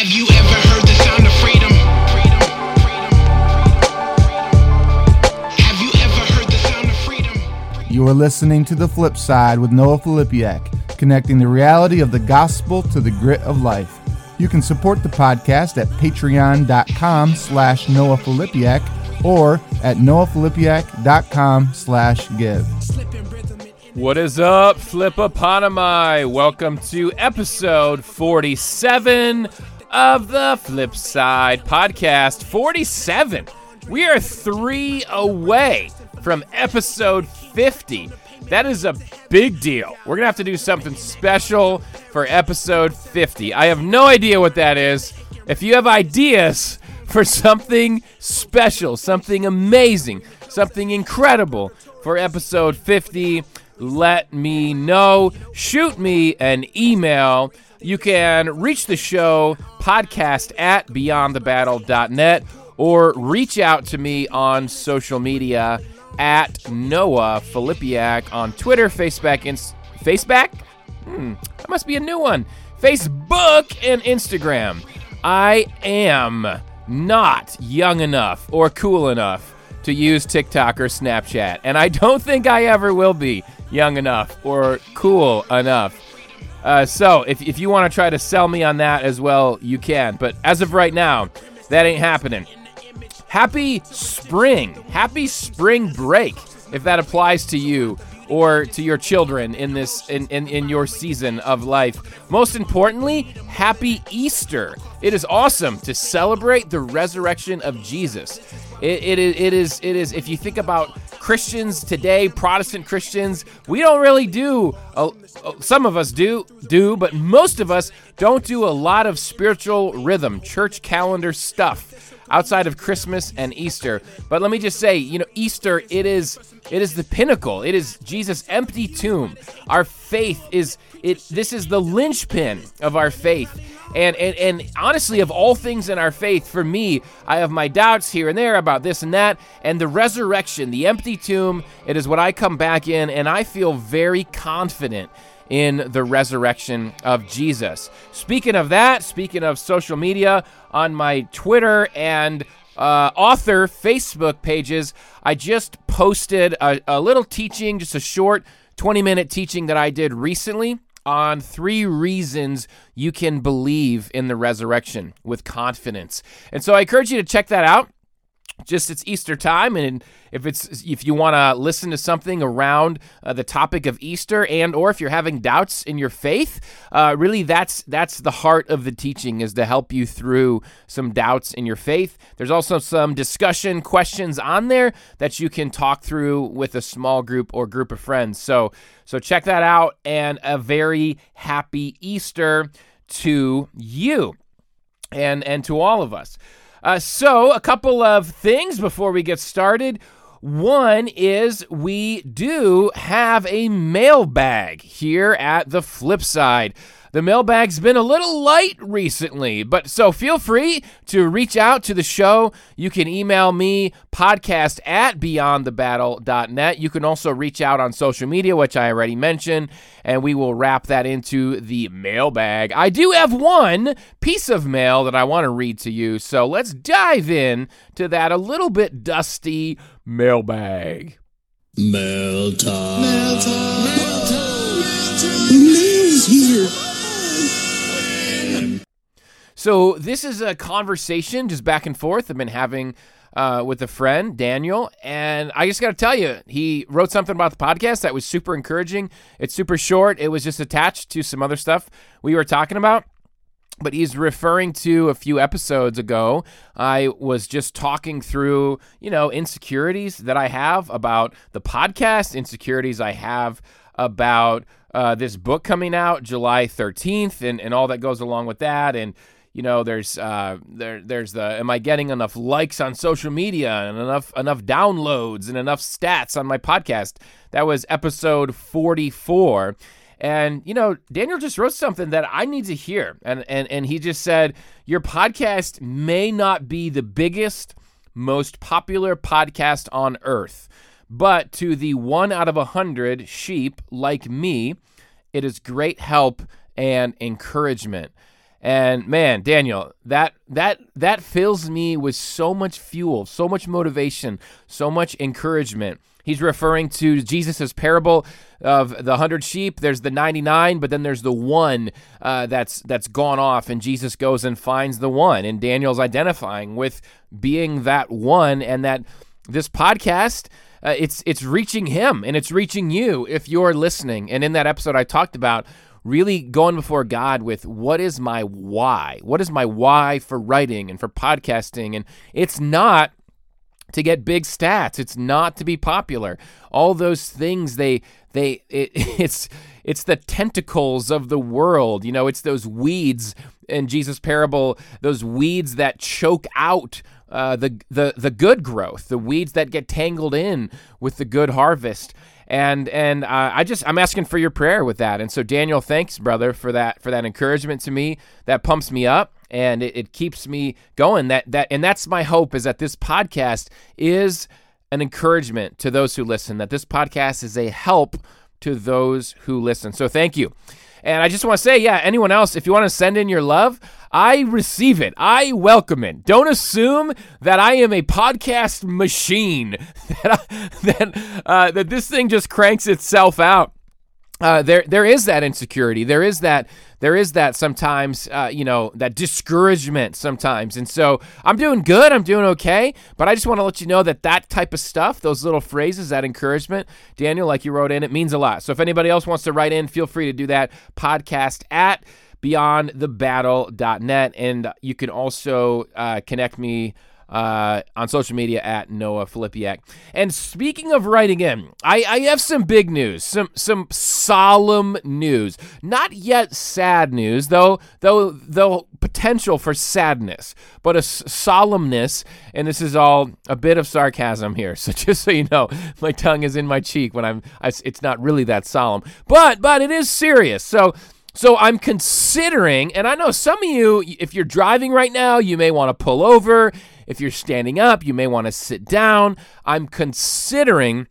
Have you ever heard the sound of freedom? Have you ever heard the sound of freedom? You are listening to The Flip Side with Noah Filipiak, connecting the reality of the gospel to the grit of life. You can support the podcast at patreon.com slash Noah Filipiak or at noahfilipiak.com slash give. What is up, Flip Flipopotomi? Welcome to episode 47 of the Flip Side Podcast. 47. We are three away from episode 50. That is a big deal. We're going to have to do something special for episode 50. I have no idea what that is. If you have ideas for something special, something amazing, something incredible for episode 50, let me know. Shoot me an email. You can reach the show podcast at beyondthebattle.net or reach out to me on social media at Noah Filipiak on Twitter, Facebook, and Facebook. Hmm, that must be a new one. Facebook and Instagram. I am not young enough or cool enough to use TikTok or Snapchat, and I don't think I ever will be young enough or cool enough. Uh, so if, if you want to try to sell me on that as well, you can. But as of right now, that ain't happening. Happy spring. Happy spring break, if that applies to you or to your children in this in, in, in your season of life. Most importantly, happy Easter. It is awesome to celebrate the resurrection of Jesus. It, it, is, it is it is if you think about Christians today, Protestant Christians, we don't really do uh, some of us do do, but most of us don't do a lot of spiritual rhythm, church calendar stuff outside of Christmas and Easter. But let me just say, you know, Easter it is it is the pinnacle. It is Jesus' empty tomb. Our faith is it this is the linchpin of our faith. And, and and honestly, of all things in our faith, for me, I have my doubts here and there about this and that. And the resurrection, the empty tomb, it is what I come back in, and I feel very confident in the resurrection of Jesus. Speaking of that, speaking of social media, on my Twitter and uh, author Facebook pages, I just posted a, a little teaching, just a short 20 minute teaching that I did recently on three reasons you can believe in the resurrection with confidence. And so I encourage you to check that out just it's Easter time, and if it's if you want to listen to something around uh, the topic of Easter, and or if you're having doubts in your faith, uh, really that's that's the heart of the teaching is to help you through some doubts in your faith. There's also some discussion questions on there that you can talk through with a small group or group of friends. So so check that out, and a very happy Easter to you, and and to all of us. Uh, so, a couple of things before we get started. One is we do have a mailbag here at the flip side. The mailbag's been a little light recently, but so feel free to reach out to the show. You can email me podcast at beyondthebattle.net. You can also reach out on social media, which I already mentioned, and we will wrap that into the mailbag. I do have one piece of mail that I want to read to you, so let's dive in to that a little bit dusty mailbag. Mail time. Mail time. Mail time. Mail's here. So this is a conversation just back and forth I've been having uh, with a friend, Daniel, and I just got to tell you, he wrote something about the podcast that was super encouraging. It's super short. It was just attached to some other stuff we were talking about. But he's referring to a few episodes ago. I was just talking through, you know, insecurities that I have about the podcast, insecurities I have about uh, this book coming out July 13th, and, and all that goes along with that. And, you know there's uh there there's the am i getting enough likes on social media and enough enough downloads and enough stats on my podcast? That was episode 44 and you know daniel just wrote something that i need to hear. And and and he just said your podcast may not be the biggest most popular podcast on earth but to the one out of a hundred sheep like me it is great help and encouragement And man, Daniel, that that that fills me with so much fuel, so much motivation, so much encouragement. He's referring to Jesus' parable of the hundred sheep. There's the 99, but then there's the one uh, that's that's gone off, and Jesus goes and finds the one. And Daniel's identifying with being that one, and that this podcast. Uh, it's it's reaching him and it's reaching you if you're listening. And in that episode, I talked about really going before God with what is my why? What is my why for writing and for podcasting? And it's not to get big stats. It's not to be popular. All those things they they it, it's it's the tentacles of the world. You know, it's those weeds in Jesus' parable, those weeds that choke out uh, the the the good growth, the weeds that get tangled in with the good harvest and and uh, I just I'm asking for your prayer with that. And so Daniel, thanks, brother, for that for that encouragement to me. That pumps me up and it, it keeps me going. That that and that's my hope is that this podcast is an encouragement to those who listen. That this podcast is a help to those who listen. So thank you. And I just want to say, yeah, anyone else, if you want to send in your love, I receive it. I welcome it. Don't assume that I am a podcast machine, that, I, that, uh, that this thing just cranks itself out. Uh, there, there is that insecurity. There is that there is that sometimes, uh, you know, that discouragement sometimes. And so I'm doing good. I'm doing okay. But I just want to let you know that that type of stuff, those little phrases, that encouragement, Daniel, like you wrote in, it means a lot. So if anybody else wants to write in, feel free to do that. Podcast at beyondthebattle.net. And you can also uh, connect me uh, on social media at Noah Filipiak. And speaking of writing in, I, I have some big news, some some solemn news. Not yet sad news, though though though potential for sadness, but a s- solemnness. And this is all a bit of sarcasm here. So just so you know, my tongue is in my cheek when I'm. I, it's not really that solemn, but but it is serious. So. So I'm considering, and I know some of you, if you're driving right now, you may want to pull over. If you're standing up, you may want to sit down. I'm considering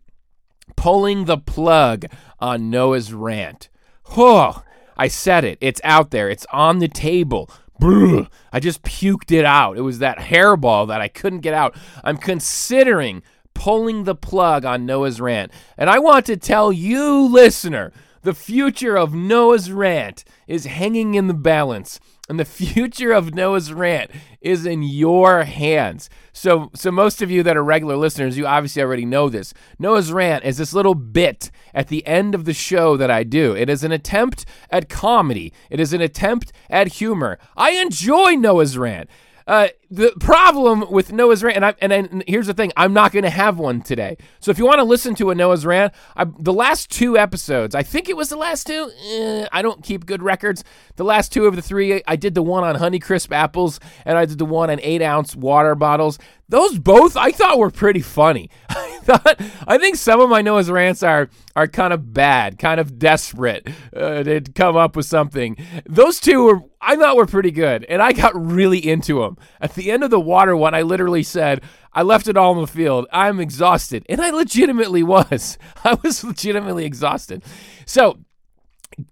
pulling the plug on Noah's rant. Oh, I said it. It's out there. It's on the table. I just puked it out. It was that hairball that I couldn't get out. I'm considering pulling the plug on Noah's rant. And I want to tell you, listener, the future of Noah's rant is hanging in the balance. And the future of Noah's rant is in your hands. So, so most of you that are regular listeners, you obviously already know this. Noah's rant is this little bit at the end of the show that I do. It is an attempt at comedy. It is an attempt at humor. I enjoy Noah's rant. Uh, the problem with Noah's rant, and, I, and, and here's the thing, I'm not going to have one today. So if you want to listen to a Noah's rant, I, the last two episodes, I think it was the last two. Eh, I don't keep good records. The last two of the three, I did the one on Honeycrisp apples, and I did the one on eight ounce water bottles. Those both I thought were pretty funny. I thought I think some of my Noah's rants are are kind of bad, kind of desperate uh, to come up with something. Those two were I thought were pretty good, and I got really into them. The end of the water one, I literally said, I left it all in the field. I'm exhausted. And I legitimately was. I was legitimately exhausted. So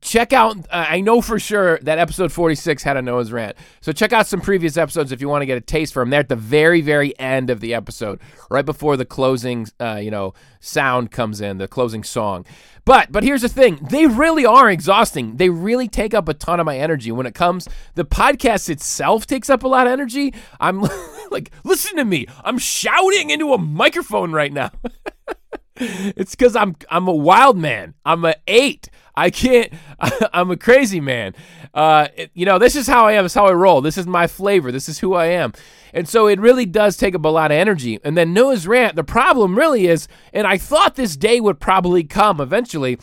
check out uh, i know for sure that episode 46 had a noah's rant. So check out some previous episodes if you want to get a taste for them they're at the very very end of the episode right before the closing uh, you know sound comes in the closing song. But but here's the thing. They really are exhausting. They really take up a ton of my energy. When it comes the podcast itself takes up a lot of energy. I'm like listen to me. I'm shouting into a microphone right now it's because I'm I'm a wild man. I'm a eight. I can't. I'm a crazy man. Uh, it- you know, this is how I am. This is how I roll. This is my flavor. This is who I am. And so it really does take up a lot of energy. And then Noah's rant. The problem really is, and I thought this day would probably come eventually.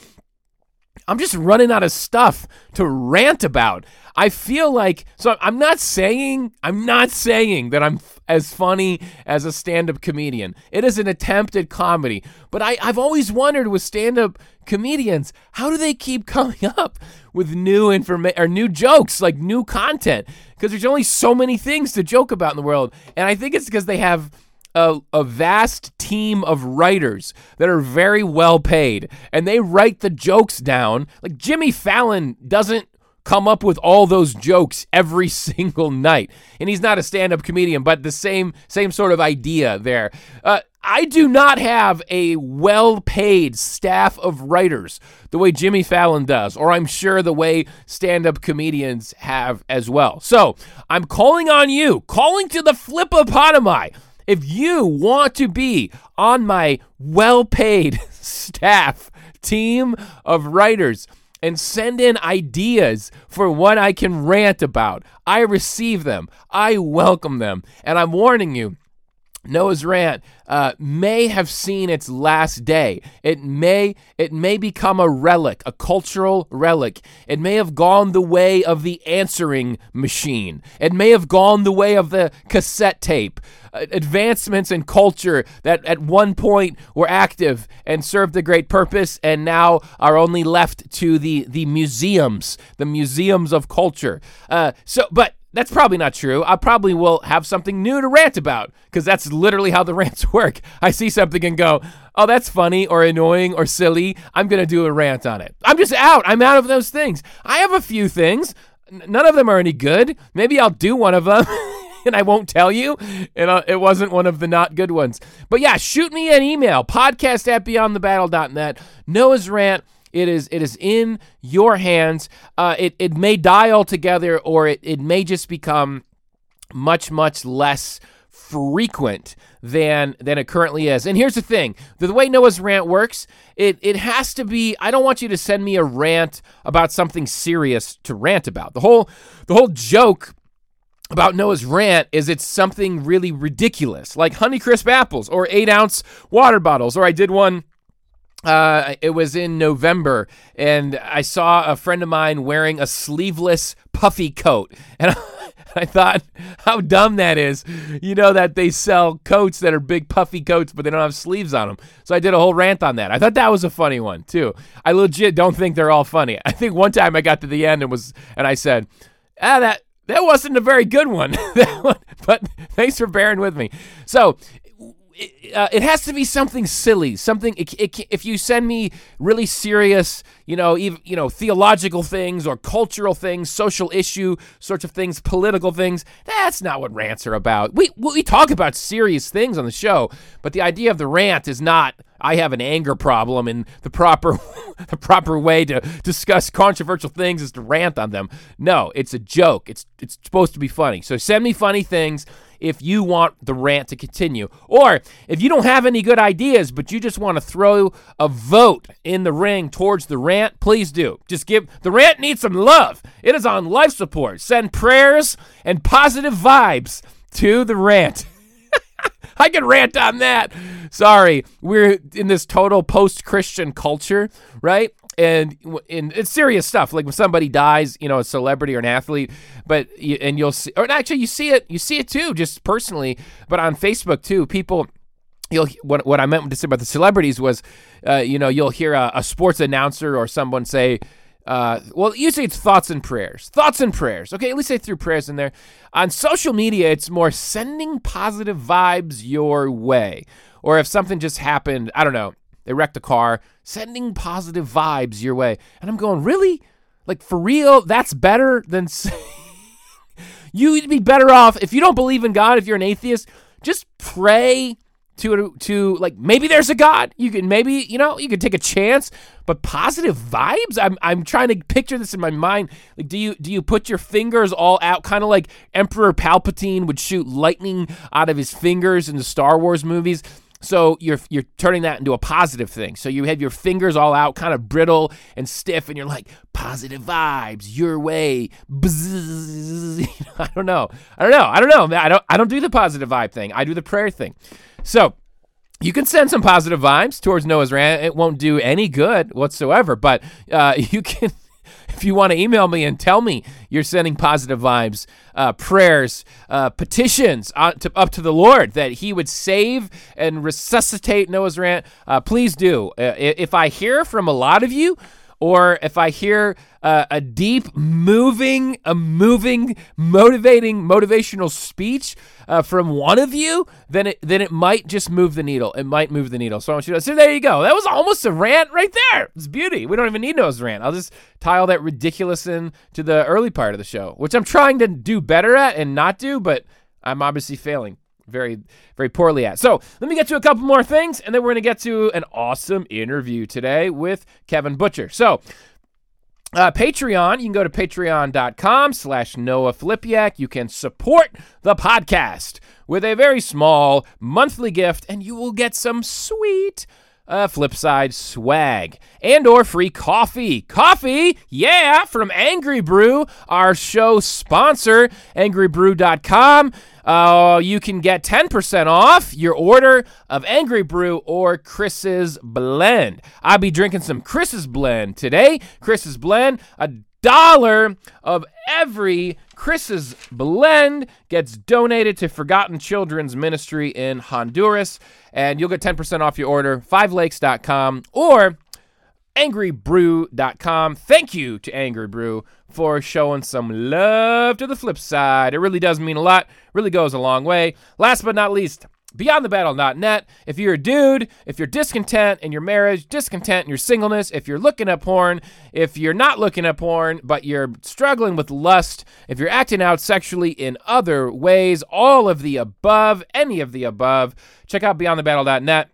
I'm just running out of stuff to rant about. I feel like so I'm not saying I'm not saying that I'm as funny as a stand-up comedian. It is an attempt at comedy, but I I've always wondered with stand-up comedians, how do they keep coming up with new information or new jokes, like new content? Because there's only so many things to joke about in the world, and I think it's because they have a, a vast team of writers that are very well paid and they write the jokes down. Like Jimmy Fallon doesn't come up with all those jokes every single night. And he's not a stand-up comedian, but the same same sort of idea there. Uh, I do not have a well-paid staff of writers the way Jimmy Fallon does, or I'm sure the way stand-up comedians have as well. So I'm calling on you, calling to the flipopotami. If you want to be on my well-paid staff team of writers and send in ideas for what I can rant about. I receive them, I welcome them, and I'm warning you. Noah's rant uh, may have seen its last day. It may it may become a relic, a cultural relic. It may have gone the way of the answering machine. It may have gone the way of the cassette tape. Uh, advancements in culture that at one point were active and served a great purpose, and now are only left to the the museums, the museums of culture. Uh, so, but that's probably not true. I probably will have something new to rant about because that's literally how the rants work. I see something and go, oh, that's funny or annoying or silly. I'm going to do a rant on it. I'm just out. I'm out of those things. I have a few things. N- none of them are any good. Maybe I'll do one of them. and I won't tell you. And uh, it wasn't one of the not good ones. But yeah, shoot me an email podcast at beyondthebattle.net. Noah's rant it is it is in your hands. Uh, it it may die altogether, or it, it may just become much much less frequent than than it currently is. And here's the thing: the, the way Noah's rant works, it it has to be. I don't want you to send me a rant about something serious to rant about. The whole the whole joke about Noah's rant is it's something really ridiculous, like Honeycrisp apples or eight ounce water bottles. Or I did one uh, it was in November, and I saw a friend of mine wearing a sleeveless puffy coat, and I thought how dumb that is. You know that they sell coats that are big puffy coats, but they don't have sleeves on them. So I did a whole rant on that. I thought that was a funny one too. I legit don't think they're all funny. I think one time I got to the end and was, and I said, ah, that that wasn't a very good one. but thanks for bearing with me. So it, uh, it has to be something silly, something. It, it, if you send me really serious, you know, even you know, theological things or cultural things, social issue sorts of things, political things, that's not what rants are about. We we talk about serious things on the show, but the idea of the rant is not. I have an anger problem, and the proper the proper way to discuss controversial things is to rant on them. No, it's a joke. It's it's supposed to be funny. So send me funny things if you want the rant to continue. Or if you don't have any good ideas, but you just want to throw a vote in the ring towards the rant, please do. Just give the rant needs some love. It is on life support. Send prayers and positive vibes to the rant. I can rant on that. Sorry, we're in this total post-Christian culture, right? and and it's serious stuff. Like when somebody dies, you know, a celebrity or an athlete, but and you'll see, or actually you see it, you see it too, just personally, but on Facebook too. People, you'll what what I meant to say about the celebrities was, uh, you know, you'll hear a, a sports announcer or someone say. Uh, well, usually it's thoughts and prayers. Thoughts and prayers. Okay, at least they threw prayers in there. On social media, it's more sending positive vibes your way. Or if something just happened, I don't know, they wrecked a car, sending positive vibes your way. And I'm going, really? Like, for real? That's better than. You'd be better off if you don't believe in God, if you're an atheist, just pray to to like maybe there's a god you can maybe you know you can take a chance but positive vibes i'm i'm trying to picture this in my mind like do you do you put your fingers all out kind of like emperor palpatine would shoot lightning out of his fingers in the star wars movies so you're you're turning that into a positive thing. So you have your fingers all out, kind of brittle and stiff, and you're like positive vibes your way. I don't know. I don't know. I don't know. I don't. I don't do the positive vibe thing. I do the prayer thing. So you can send some positive vibes towards Noah's rant. It won't do any good whatsoever, but uh, you can if you want to email me and tell me you're sending positive vibes, uh, prayers, uh, petitions to, up to the Lord that He would save and resuscitate Noah's rant, uh, please do. Uh, if I hear from a lot of you, or if I hear uh, a deep, moving, a moving, motivating, motivational speech uh, from one of you, then it then it might just move the needle. It might move the needle. So I want you to. So there you go. That was almost a rant right there. It's beauty. We don't even need Noah's rant. I'll just tie all that ridiculous in to the early part of the show, which I'm trying to do better at and not do, but I'm obviously failing very, very poorly at. So let me get to a couple more things, and then we're going to get to an awesome interview today with Kevin Butcher. So, uh, Patreon, you can go to patreon.com slash Noah Filipiak. You can support the podcast with a very small monthly gift, and you will get some sweet uh, Flipside swag and or free coffee. Coffee, yeah, from Angry Brew, our show sponsor, angrybrew.com. Uh, you can get 10% off your order of Angry Brew or Chris's Blend. I'll be drinking some Chris's Blend today. Chris's Blend, a dollar of every Chris's Blend gets donated to Forgotten Children's Ministry in Honduras, and you'll get 10% off your order, fivelakes.com or angrybrew.com. Thank you to Angry Brew for showing some love to the flip side. It really does mean a lot, really goes a long way. Last but not least, beyondthebattle.net. If you're a dude, if you're discontent in your marriage, discontent in your singleness, if you're looking at porn, if you're not looking at porn, but you're struggling with lust, if you're acting out sexually in other ways, all of the above, any of the above, check out beyondthebattle.net.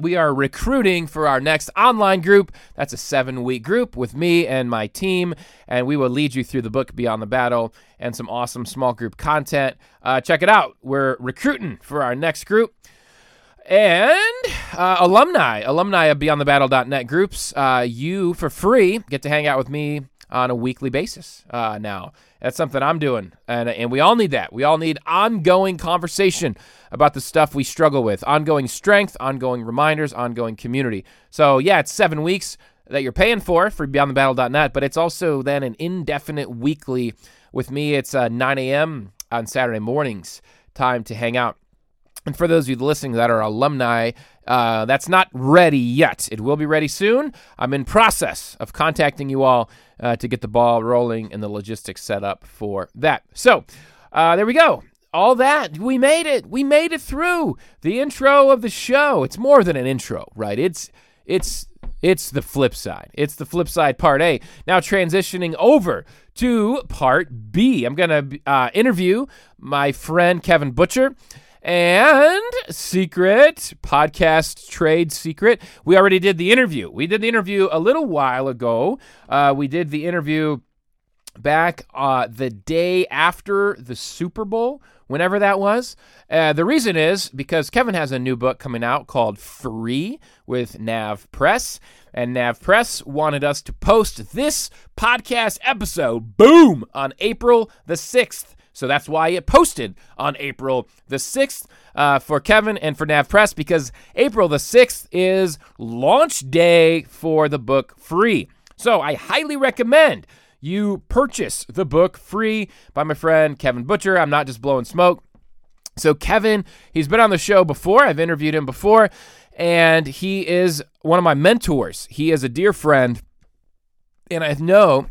We are recruiting for our next online group. That's a seven week group with me and my team, and we will lead you through the book Beyond the Battle and some awesome small group content. Uh, check it out. We're recruiting for our next group. And uh, alumni, alumni of BeyondTheBattle.net groups, uh, you for free get to hang out with me on a weekly basis uh, now. That's something I'm doing, and and we all need that. We all need ongoing conversation about the stuff we struggle with, ongoing strength, ongoing reminders, ongoing community. So yeah, it's seven weeks that you're paying for for BeyondTheBattle.net, but it's also then an indefinite weekly. With me, it's uh, 9 a.m. on Saturday mornings, time to hang out. And for those of you listening that are alumni, uh, that's not ready yet. It will be ready soon. I'm in process of contacting you all uh, to get the ball rolling and the logistics set up for that. So uh, there we go. All that we made it. We made it through the intro of the show. It's more than an intro, right? It's it's it's the flip side. It's the flip side, part A. Now transitioning over to part B. I'm gonna uh, interview my friend Kevin Butcher. And secret podcast trade secret. We already did the interview. We did the interview a little while ago. Uh, we did the interview back uh, the day after the Super Bowl, whenever that was. Uh, the reason is because Kevin has a new book coming out called Free with Nav Press. And Nav Press wanted us to post this podcast episode, boom, on April the 6th. So that's why it posted on April the 6th uh, for Kevin and for Nav Press because April the 6th is launch day for the book free. So I highly recommend you purchase the book free by my friend Kevin Butcher. I'm not just blowing smoke. So, Kevin, he's been on the show before. I've interviewed him before, and he is one of my mentors. He is a dear friend, and I know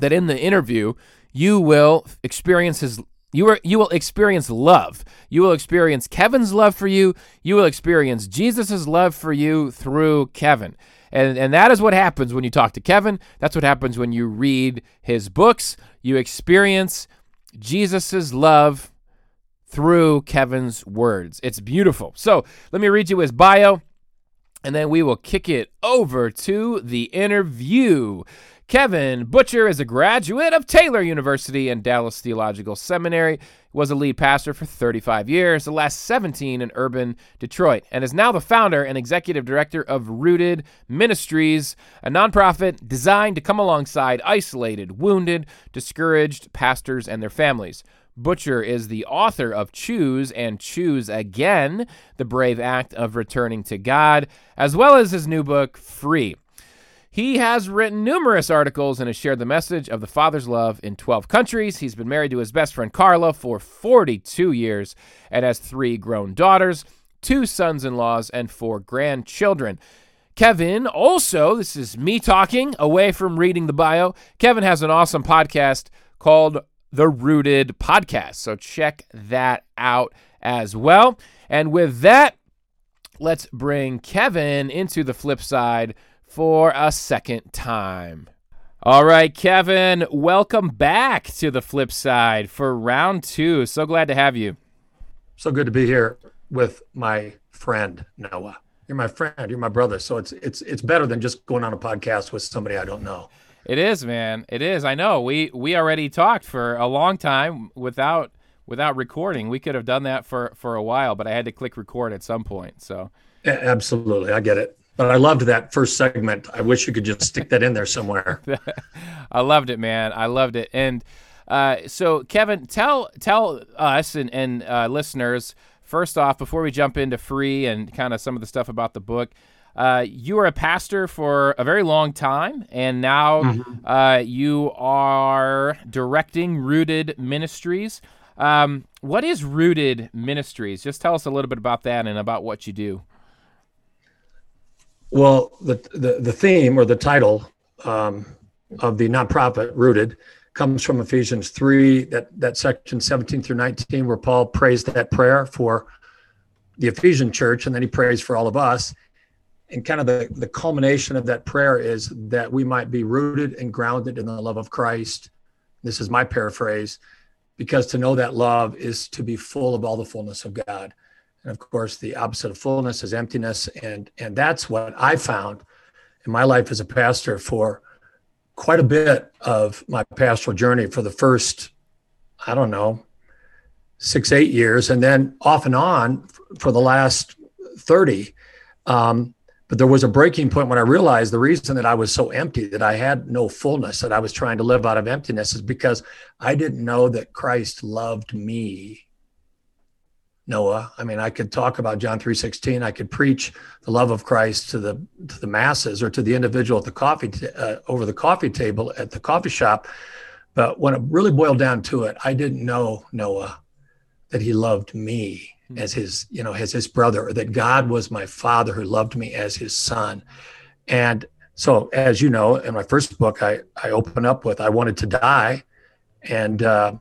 that in the interview, you will experience his you are you will experience love. You will experience Kevin's love for you. You will experience Jesus' love for you through Kevin. And and that is what happens when you talk to Kevin. That's what happens when you read his books. You experience Jesus' love through Kevin's words. It's beautiful. So, let me read you his bio and then we will kick it over to the interview. Kevin Butcher is a graduate of Taylor University and Dallas Theological Seminary, was a lead pastor for 35 years, the last 17 in urban Detroit, and is now the founder and executive director of Rooted Ministries, a nonprofit designed to come alongside isolated, wounded, discouraged pastors and their families. Butcher is the author of Choose and Choose Again, the brave act of returning to God, as well as his new book, Free. He has written numerous articles and has shared the message of the Father's love in 12 countries. He's been married to his best friend Carla for 42 years and has three grown daughters, two sons in laws, and four grandchildren. Kevin, also, this is me talking away from reading the bio. Kevin has an awesome podcast called The Rooted Podcast. So check that out as well. And with that, let's bring Kevin into the flip side for a second time. All right, Kevin, welcome back to the flip side for round two. So glad to have you. So good to be here with my friend Noah. You're my friend. You're my brother. So it's it's it's better than just going on a podcast with somebody I don't know. It is, man. It is. I know. We we already talked for a long time without without recording. We could have done that for for a while, but I had to click record at some point. So A- Absolutely, I get it. But I loved that first segment. I wish you could just stick that in there somewhere. I loved it, man. I loved it. And uh, so, Kevin, tell tell us and, and uh, listeners first off before we jump into free and kind of some of the stuff about the book. Uh, you were a pastor for a very long time, and now uh, you are directing Rooted Ministries. Um, what is Rooted Ministries? Just tell us a little bit about that and about what you do. Well, the the, the theme or the title um, of the nonprofit Rooted comes from Ephesians three, that that section seventeen through nineteen, where Paul prays that prayer for the Ephesian church, and then he prays for all of us. And kind of the, the culmination of that prayer is that we might be rooted and grounded in the love of Christ. This is my paraphrase, because to know that love is to be full of all the fullness of God. And of course, the opposite of fullness is emptiness. And, and that's what I found in my life as a pastor for quite a bit of my pastoral journey for the first, I don't know, six, eight years. And then off and on for the last 30. Um, but there was a breaking point when I realized the reason that I was so empty, that I had no fullness, that I was trying to live out of emptiness, is because I didn't know that Christ loved me Noah. I mean, I could talk about John 3:16. I could preach the love of Christ to the to the masses or to the individual at the coffee t- uh, over the coffee table at the coffee shop. But when it really boiled down to it, I didn't know Noah that he loved me as his, you know, as his brother, or that God was my father who loved me as his son. And so, as you know, in my first book, I I open up with I wanted to die, and uh,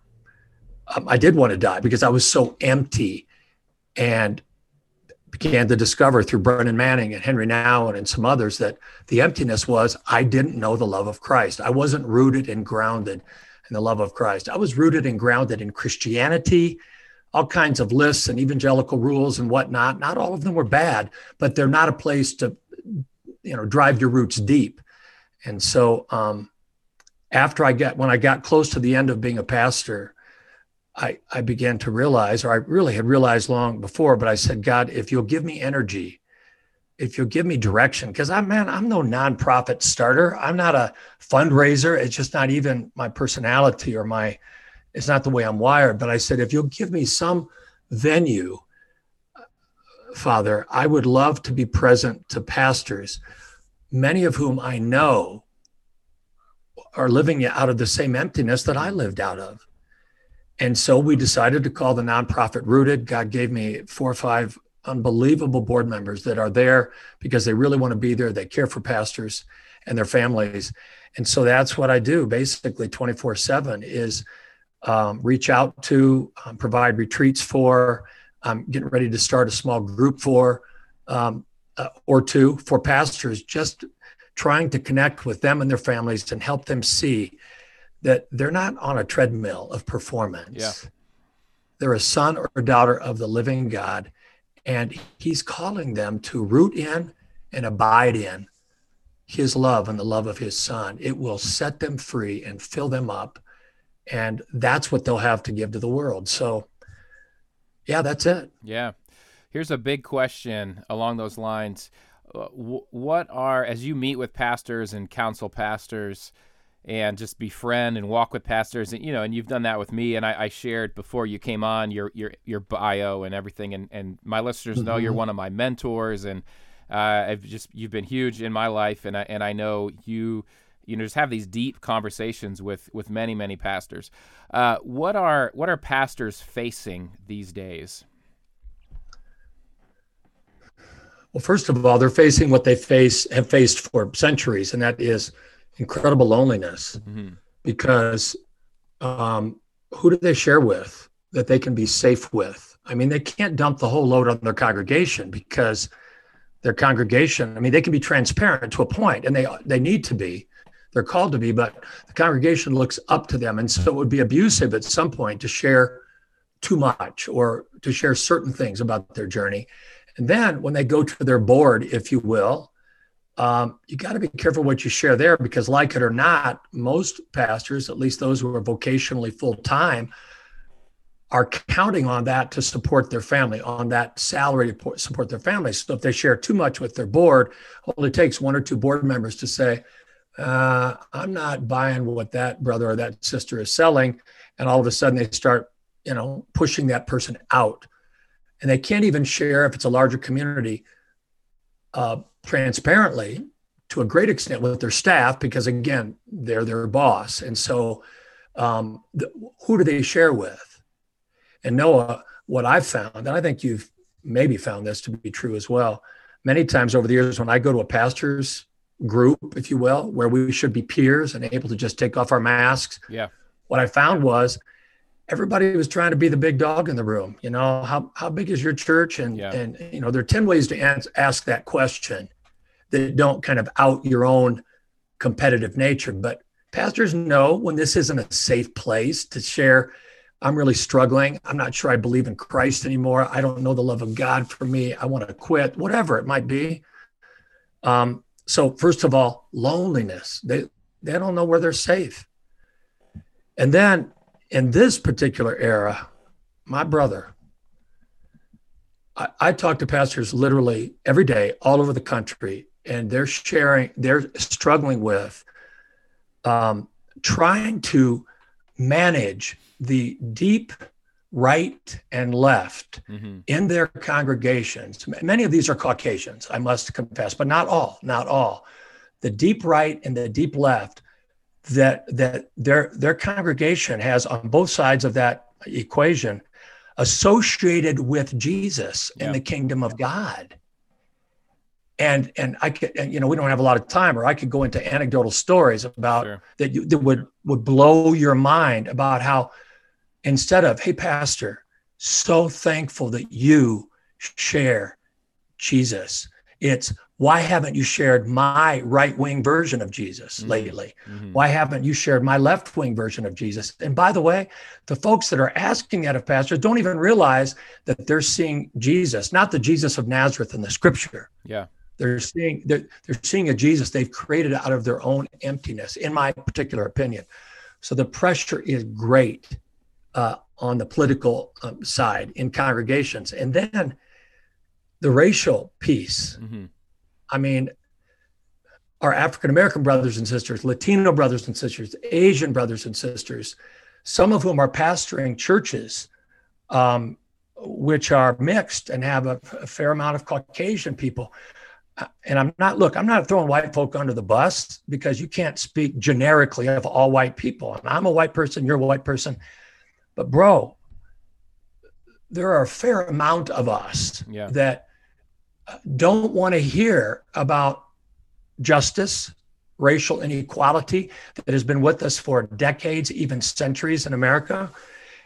um, I did want to die because I was so empty and began to discover through Brennan Manning and Henri Nouwen and some others that the emptiness was I didn't know the love of Christ. I wasn't rooted and grounded in the love of Christ. I was rooted and grounded in Christianity, all kinds of lists and evangelical rules and whatnot. Not all of them were bad, but they're not a place to, you know, drive your roots deep. And so um, after I got when I got close to the end of being a pastor, I, I began to realize, or I really had realized long before, but I said, God, if you'll give me energy, if you'll give me direction, because I'm man, I'm no nonprofit starter. I'm not a fundraiser. It's just not even my personality or my, it's not the way I'm wired. But I said, if you'll give me some venue, Father, I would love to be present to pastors, many of whom I know are living out of the same emptiness that I lived out of. And so we decided to call the nonprofit Rooted. God gave me four or five unbelievable board members that are there because they really want to be there. They care for pastors and their families. And so that's what I do basically 24 7 is um, reach out to, um, provide retreats for, I'm getting ready to start a small group for, um, uh, or two for pastors, just trying to connect with them and their families and help them see that they're not on a treadmill of performance. Yeah. They're a son or a daughter of the living God, and He's calling them to root in and abide in His love and the love of His Son. It will set them free and fill them up, and that's what they'll have to give to the world. So, yeah, that's it. Yeah. Here's a big question along those lines. Uh, what are, as you meet with pastors and counsel pastors and just befriend and walk with pastors, and you know, and you've done that with me, and I, I shared before you came on your your your bio and everything, and and my listeners know you're one of my mentors, and uh, I've just you've been huge in my life, and I and I know you you know just have these deep conversations with with many many pastors. Uh, what are what are pastors facing these days? Well, first of all, they're facing what they face have faced for centuries, and that is incredible loneliness. Mhm. Because um, who do they share with that they can be safe with? I mean, they can't dump the whole load on their congregation because their congregation. I mean, they can be transparent to a point, and they they need to be. They're called to be, but the congregation looks up to them, and so it would be abusive at some point to share too much or to share certain things about their journey. And then when they go to their board, if you will, um, you got to be careful what you share there because, like it or not, most pastors, at least those who are vocationally full time, are counting on that to support their family, on that salary to support their family. So if they share too much with their board, all it takes one or two board members to say, uh, I'm not buying what that brother or that sister is selling. And all of a sudden they start, you know, pushing that person out. And they can't even share if it's a larger community uh, transparently to a great extent with their staff because again they're their boss and so um, the, who do they share with and noah what i've found and i think you've maybe found this to be true as well many times over the years when i go to a pastor's group if you will where we should be peers and able to just take off our masks Yeah. what i found was everybody was trying to be the big dog in the room you know? How, how big is your church? And Yeah. and you know there are 10 ways to ans- ask that question that don't kind of out your own competitive nature but pastors know when this isn't a safe place to share i'm really struggling. I'm not sure i believe in christ anymore. I don't know the love of god for me. I want to quit whatever it might be. Um, so first of all loneliness. They they don't know where they're safe. And then in this particular era my brother I, I talk to pastors literally every day all over the country and they're sharing they're struggling with um, trying to manage the deep right and left Mhm. in their congregations. Many of these are Caucasians, I must confess, but not all, not all. The deep right and the deep left that that their their congregation has on both sides of that equation associated with Jesus Yeah. and the kingdom of God. And and I could and, you know we don't have a lot of time or I could go into anecdotal stories about Sure. that you that would would blow your mind about how instead of hey pastor so thankful that you share jesus it's why haven't you shared my right wing version of jesus Mhm. lately Mhm. why haven't you shared my left wing version of jesus and by the way the folks that are asking that of pastors don't even realize that they're seeing jesus not the jesus of nazareth in the scripture Yeah. they're seeing they're, they're seeing a jesus they've created out of their own emptiness in my particular opinion so the pressure is great uh, on the political um, side in congregations and then the racial piece Mhm. I mean our african american brothers and sisters latino brothers and sisters asian brothers and sisters some of whom are pastoring churches um, which are mixed and have a, a fair amount of caucasian people. And i'm not look i'm not throwing white folk under the bus because you can't speak generically of all white people. And i'm a white person you're a white person. But bro there are a fair amount of us Yeah. that don't want to hear about justice, racial inequality that has been with us for decades, even centuries in America.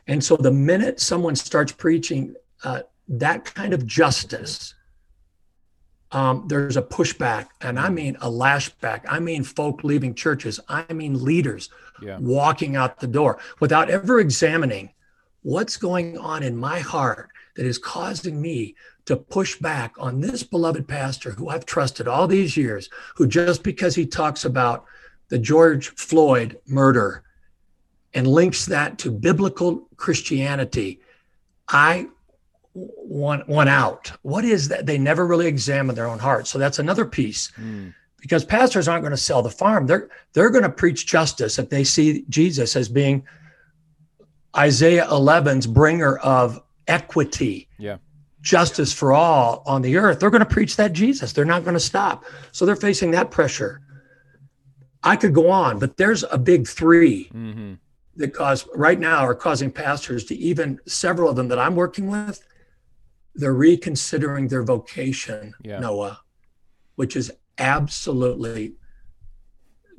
And so the minute someone starts preaching uh, that kind of justice, um, there's a pushback, and I mean a lashback. I mean folk leaving churches. I mean leaders Yeah. walking out the door without ever examining what's going on in my heart that is causing me to push back on this beloved pastor who I've trusted all these years, who just because he talks about the George Floyd murder and links that to biblical Christianity, I want want out. What is that? They never really examine their own heart. So that's another piece Mm. because pastors aren't going to sell the farm. They're they're going to preach justice if they see Jesus as being Isaiah 11's bringer of equity, Yeah. Justice for all on the earth. They're going to preach that Jesus. They're not going to stop. So they're facing that pressure. I could go on, but there's a big three Mhm. that cause right now are causing pastors to even several of them that I'm working with they're reconsidering their vocation, Yeah. Noah, which is absolutely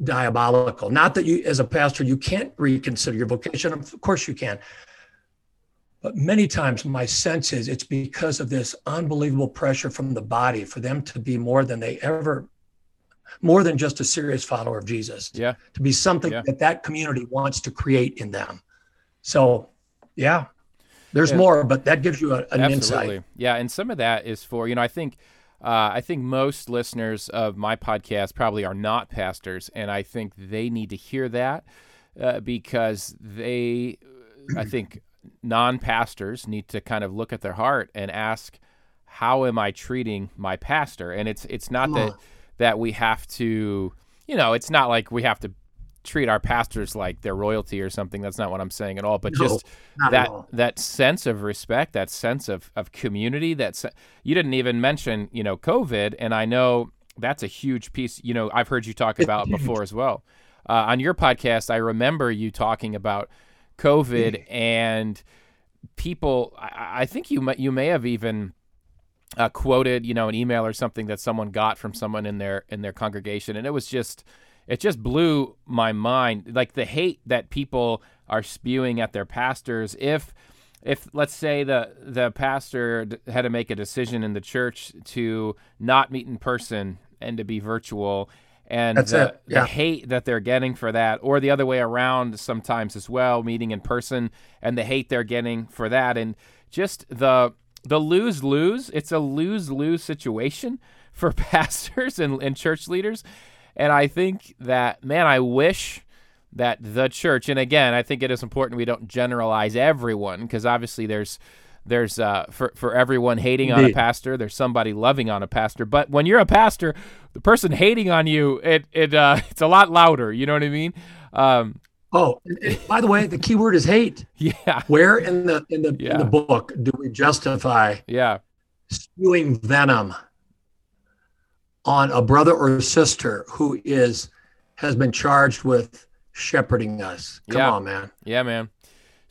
diabolical. Not that you, as a pastor, you can't reconsider your vocation. Of course you can. But many times my sense is it's because of this unbelievable pressure from the body for them to be more than they ever, more than just a serious follower of Jesus, Yeah. to be something Yeah. that that community wants to create in them. So, yeah, there's Yeah. more, but that gives you a, an Absolutely. insight. Yeah, and some of that is for you know I think uh, I think most listeners of my podcast probably are not pastors, and I think they need to hear that uh, because they, I think non-pastors need to kind of look at their heart and ask, how am I treating my pastor? And it's it's not that that we have to, you know, it's not like we have to treat our pastors like they're royalty or something. That's not what I'm saying at all. But No, just that that sense of respect, that sense of of community. That's you didn't even mention, you know, COVID, and I know that's a huge piece. You know, I've heard you talk about before as well uh, on your podcast. I remember you talking about COVID and people. I, I think you may, you may have even uh, quoted, you know, an email or something that someone got from someone in their in their congregation, and it was just it just blew my mind. Like the hate that people are spewing at their pastors. If if let's say the the pastor d- had to make a decision in the church to not meet in person and to be virtual and the, yeah. the hate that they're getting for that or the other way around sometimes as well meeting in person and the hate they're getting for that. And just the the lose lose it's a lose lose situation for pastors and, and church leaders. And i think that man i wish that the church and again i think it is important we don't generalize everyone because obviously there's there's uh, for for everyone hating on a pastor there's somebody loving on a pastor but when you're a pastor the person hating on you it it uh, it's a lot louder you know what i mean um, Oh, and- and by the way, the key word is hate. yeah Where in the in the in the book do we justify yeah spewing venom on a brother or sister who is has been charged with shepherding us? Come Yeah. on, man. Yeah, man.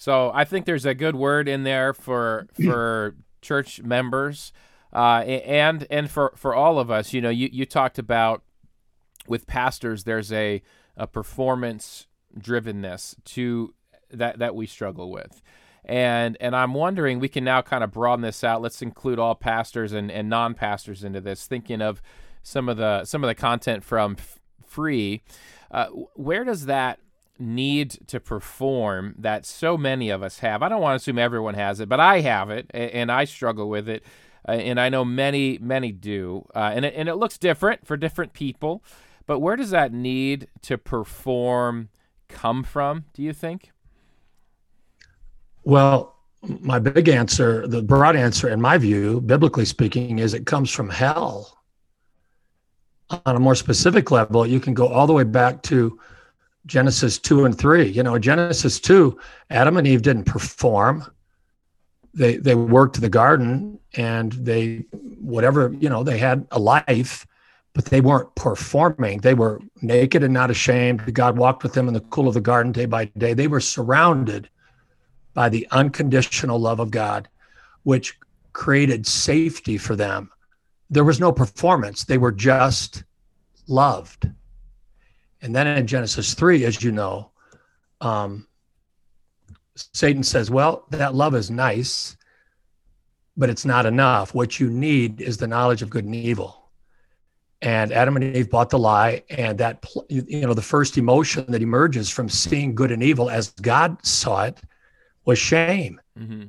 So I think there's a good word in there for for church members, uh, and and for for all of us. You know, you you talked about with pastors, there's a a performance drivenness to that that we struggle with. And and I'm wondering we can now kind of broaden this out. Let's include all pastors and, and non-pastors into this. Thinking of some of the some of the content from f- free, uh, where does that need to perform that so many of us have? I don't want to assume everyone has it, but I have it, and I struggle with it, uh, and I know many many do, uh, and it, and it looks different for different people. But where does that need to perform come from? Do you think? Well, my big answer, the broad answer, in my view, biblically speaking, is it comes from hell. On a more specific level, you can go all the way back to Genesis 2 and 3. You know, Genesis 2, Adam and Eve didn't perform. They they worked the garden and they whatever, you know, they had a life, but they weren't performing. They were naked and not ashamed. God walked with them in the cool of the garden day by day. They were surrounded by the unconditional love of God, which created safety for them. There was no performance, they were just loved. And then in Genesis 3, as you know, um, Satan says, Well, that love is nice, but it's not enough. What you need is the knowledge of good and evil. And Adam and Eve bought the lie, and that, you know, the first emotion that emerges from seeing good and evil as God saw it was shame. Mm-hmm.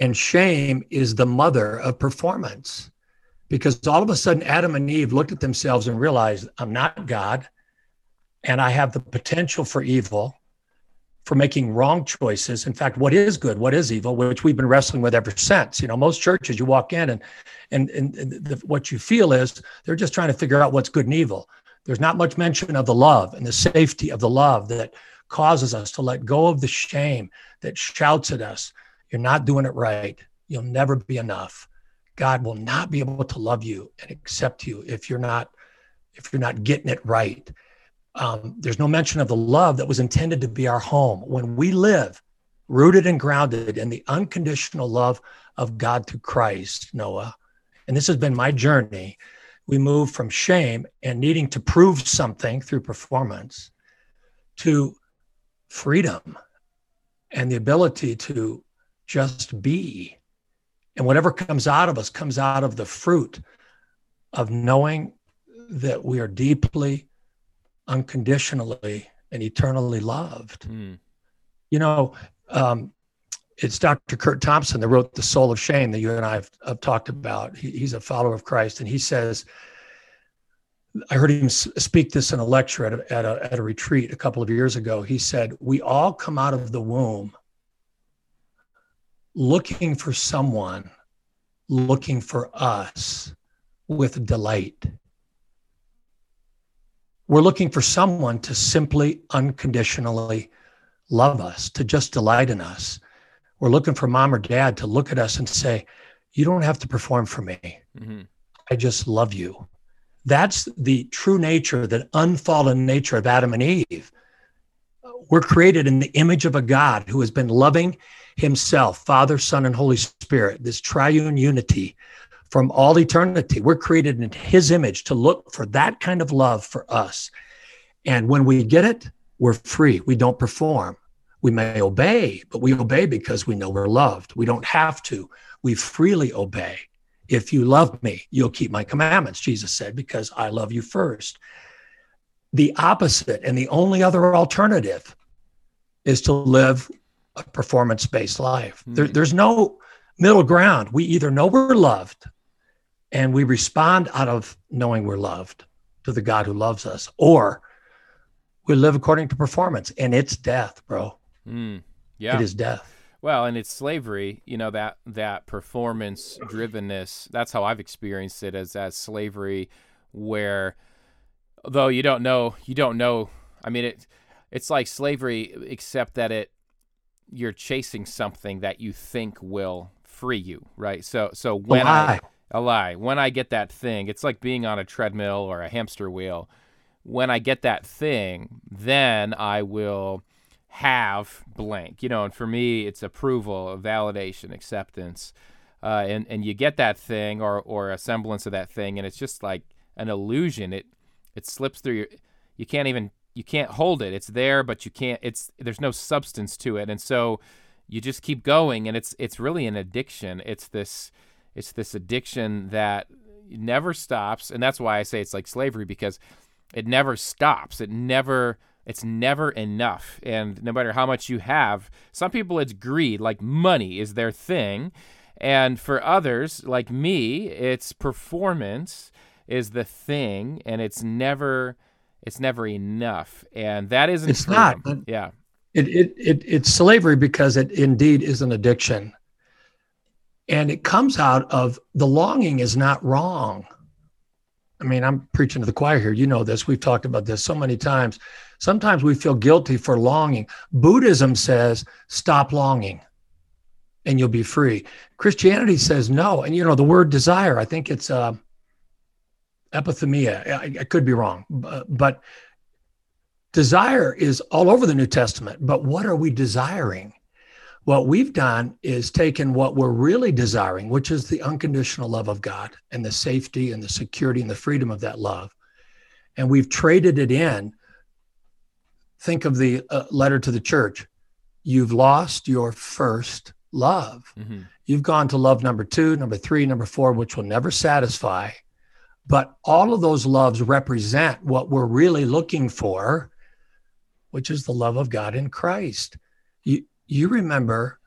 And shame is the mother of performance because all of a sudden Adam and Eve looked at themselves and realized, I'm not God and I have the potential for evil, for making wrong choices. In fact, what is good? What is evil? Which we've been wrestling with ever since. You know, most churches you walk in and and, and the, what you feel is they're just trying to figure out what's good and evil. There's not much mention of the love and the safety of the love that causes us to let go of the shame that shouts at us, You're not doing it right. You'll never be enough. God will not be able to love you and accept you if you're not if you're not getting it right. Um, there's no mention of the love that was intended to be our home. When we live rooted and grounded in the unconditional love of God through Christ, Noah. And this has been my journey. We move from shame and needing to prove something through performance to freedom and the ability to just be. And whatever comes out of us comes out of the fruit of knowing that we are deeply, unconditionally, and eternally loved. Mm. You know, um, it's Dr. Curt Thompson that wrote The Soul of Shame that you and I have, have talked about. He, he's a follower of Christ, and he says, I heard him speak this in a lecture at a, at, a, at a retreat a couple of years ago. He said, We all come out of the womb looking for someone, looking for us with delight. We're looking for someone to simply, unconditionally love us, to just delight in us. We're looking for mom or dad to look at us and say, You don't have to perform for me. hmm I just love you. That's the true nature, the unfallen nature of Adam and Eve. We're created in the image of a God who has been loving himself, Father, Son, and Holy Spirit, this triune unity from all eternity. We're created in his image to look for that kind of love for us. And when we get it, we're free. We don't perform. We may obey, but we obey because we know we're loved. We don't have to. We freely obey. If you love me, you'll keep my commandments, Jesus said, because I love you first. The opposite and the only other alternative is to live a performance based life. There, hmm. there's no middle ground. We either know we're loved and we respond out of knowing we're loved to the God who loves us, or we live according to performance and it's death, bro. Mm. Yeah. It is death. Well, and it's slavery, you know, that that performance drivenness. That's how I've experienced it as as slavery where though you don't know you don't know I mean it it's like slavery except that it you're chasing something that you think will free you, right? So so when lie. I a lie, when I get that thing, it's like being on a treadmill or a hamster wheel. When I get that thing, then I will have blank, you know, and for me, it's approval, validation, acceptance. Uh, and, and you get that thing or, or a semblance of that thing, and it's just like an illusion. It, it slips through your, you can't even, you can't hold it. It's there, but you can't, it's, there's no substance to it. And so you just keep going and it's, it's really an addiction. It's this, it's this addiction that never stops. And that's why I say it's like slavery because it never stops. It never, it's never enough. And no matter how much you have, some people it's greed, like money is their thing. And for others, like me, it's performance is the thing and it's never it's never enough. And that isn't It's not, freedom. but- Yeah. It, it, it, it's slavery because it indeed is an addiction. And it comes out of the longing is not wrong. I mean, I'm preaching to the choir here. You know this. We've talked about this so many times. Sometimes we feel guilty for longing. Buddhism says, stop longing and you'll be free. Christianity says no. And, you know, the word desire, I think it's uh, epithemia. I, I could be wrong, but, but desire is all over the New Testament. But what are we desiring? What we've done is taken what we're really desiring, which is the unconditional love of God and the safety and the security and the freedom of that love. And we've traded it in. Think of the uh, letter to the church. You've lost your first love. hmm You've gone to love number two, number three, number four, which will never satisfy. But all of those loves represent what we're really looking for, which is the love of God in Christ. You, remember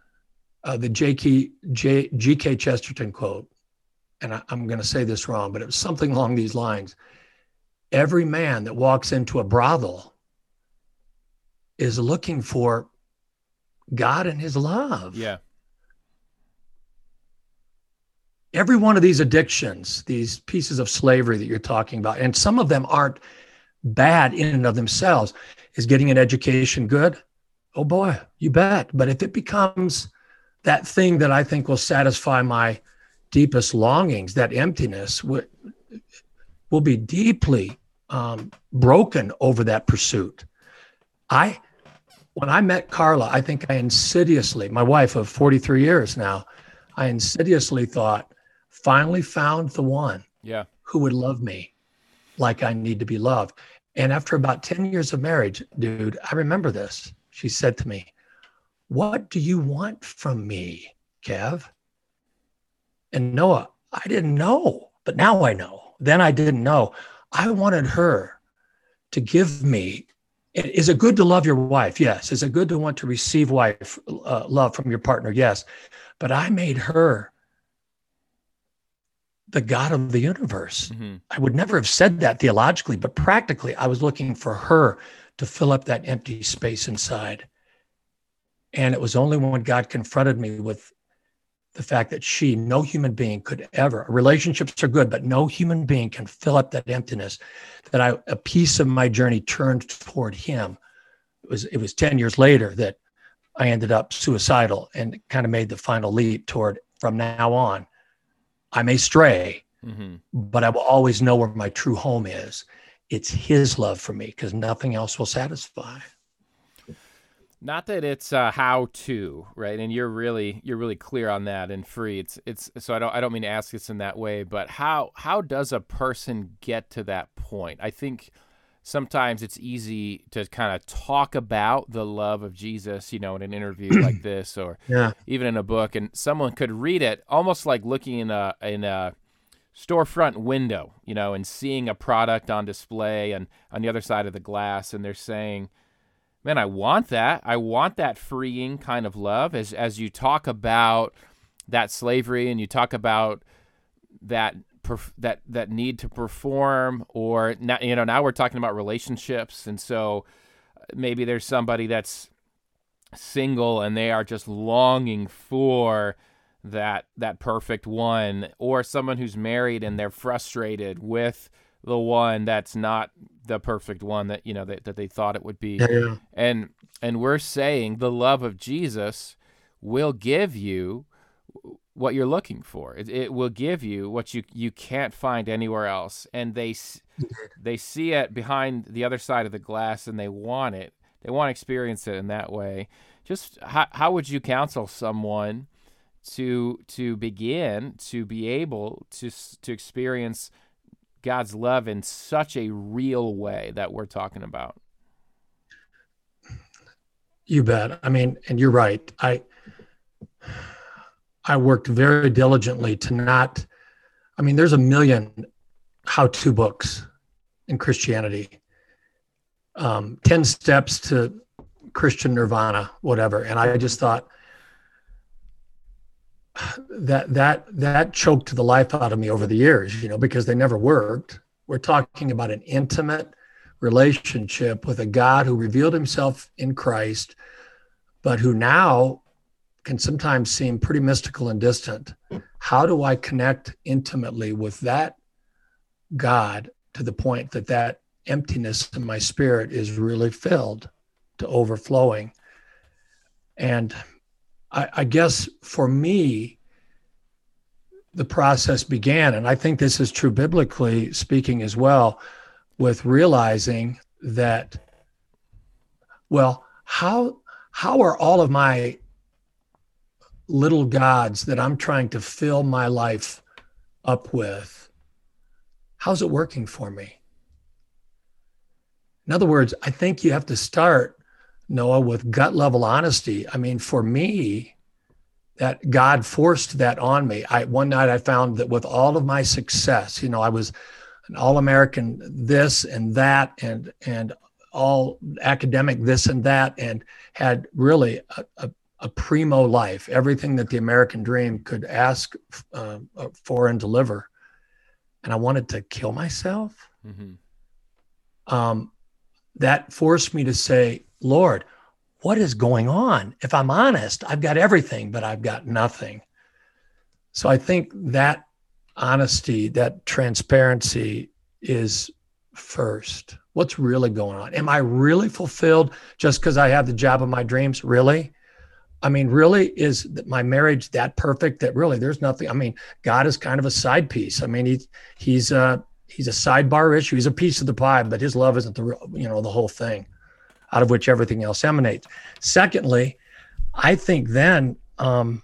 uh, the J.K. J, G.K. Chesterton quote, and I, I'm going to say this wrong, but it was something along these lines. Every man that walks into a brothel is looking for God and his love Yeah. every one of these addictions, these pieces of slavery that you're talking about, and some of them aren't bad in and of themselves, is getting an education good? Oh boy, you bet. But if it becomes that thing that I think will satisfy my deepest longings, that emptiness, will, will be deeply um, broken over that pursuit. I when I met Carla, I think I insidiously, my wife of 43 years now, I insidiously thought, finally found the one Yeah. who would love me like I need to be loved. And after about 10 years of marriage, dude, I remember this. She said to me, What do you want from me, Kev? And Noah, I didn't know, but now I know. Then I didn't know. I wanted her to give me. Is it good to love your wife? Yes. Is it good to want to receive wife uh, love from your partner? Yes. But I made her the God of the universe. Mhm. I would never have said that theologically, but practically, I was looking for her to fill up that empty space inside. And it was only when God confronted me with the fact that she, no human being could ever, relationships are good, but no human being can fill up that emptiness, that I, a piece of my journey turned toward him. It was, it was 10 years later that I ended up suicidal and kind of made the final leap toward from now on, I may stray, Mhm. but I will always know where my true home is. It's his love for me because nothing else will satisfy. Not that it's a how to, right? And you're really you're really clear on that and free. It's it's so I don't I don't mean to ask this in that way, but how how does a person get to that point? I think sometimes it's easy to kind of talk about the love of Jesus, you know, in an interview like this or Yeah. even in a book and someone could read it almost like looking in a in a storefront window, you know, and seeing a product on display and on the other side of the glass and they're saying, "Man, I want that. I want that freeing kind of love." As as you talk about that slavery and you talk about that perf- that that need to perform or now, you know now we're talking about relationships and so uh, maybe there's somebody that's single and they are just longing for that that perfect one or someone who's married and they're frustrated with the one that's not the perfect one that you know that, that they thought it would be Yeah, and and we're saying the love of Jesus will give you what you're looking for. It, it will give you what you you can't find anywhere else. And they they see it behind the other side of the glass, and they want it. They want to experience it in that way. Just how how would you counsel someone to to begin to be able to to experience God's love in such a real way that we're talking about? You bet. I mean, and you're right. I I worked very diligently to not I mean, there's a million how-to books in Christianity. Um, 10 steps to Christian nirvana, whatever. And I just thought that that that choked the life out of me over the years, you know, because they never worked. We're talking about an intimate relationship with a God who revealed himself in Christ, but who now can sometimes seem pretty mystical and distant. How do I connect intimately with that God to the point that that emptiness in my spirit is really filled to overflowing? And I, I guess for me, the process began, and I think this is true biblically speaking as well, with realizing that, well, how how are all of my little gods that I'm trying to fill my life up with, how's it working for me? In other words, I think you have to start, Noah, with gut level honesty. I mean, for me, that God forced that on me. I one night I found that with all of my success, you know, I was an all-American this and that and and all academic this and that and had really a, a, a primo life, everything that the American dream could ask uh, for and deliver. And I wanted to kill myself. Mm-hmm. Um, that forced me to say, Lord, what is going on? If I'm honest, I've got everything, but I've got nothing. So I think that honesty, that transparency is first. What's really going on? Am I really fulfilled just because I have the job of my dreams? Really? I mean, really, is my marriage that perfect that really there's nothing? I mean, God is kind of a side piece. I mean, he's he's a he's a sidebar issue. He's a piece of the pie, but his love isn't the you know, the whole thing. out of which everything else emanates. Secondly, I think then um,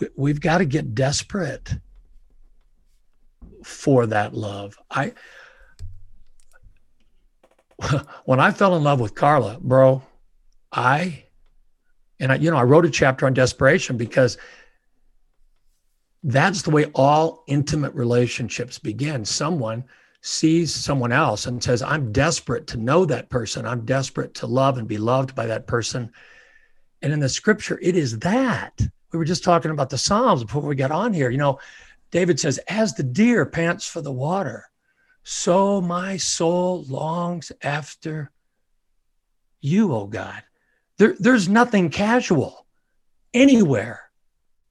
we, we've got to get desperate for that love. I when I fell in love with Carla, bro, I and I, you know, I wrote a chapter on desperation because that's the way all intimate relationships begin. Someone sees someone else and says, I'm desperate to know that person. I'm desperate to love and be loved by that person. And in the scripture, it is that. We were just talking about the Psalms before we got on here. You know, David says, As the deer pants for the water, so my soul longs after you, oh God. There, there's nothing casual anywhere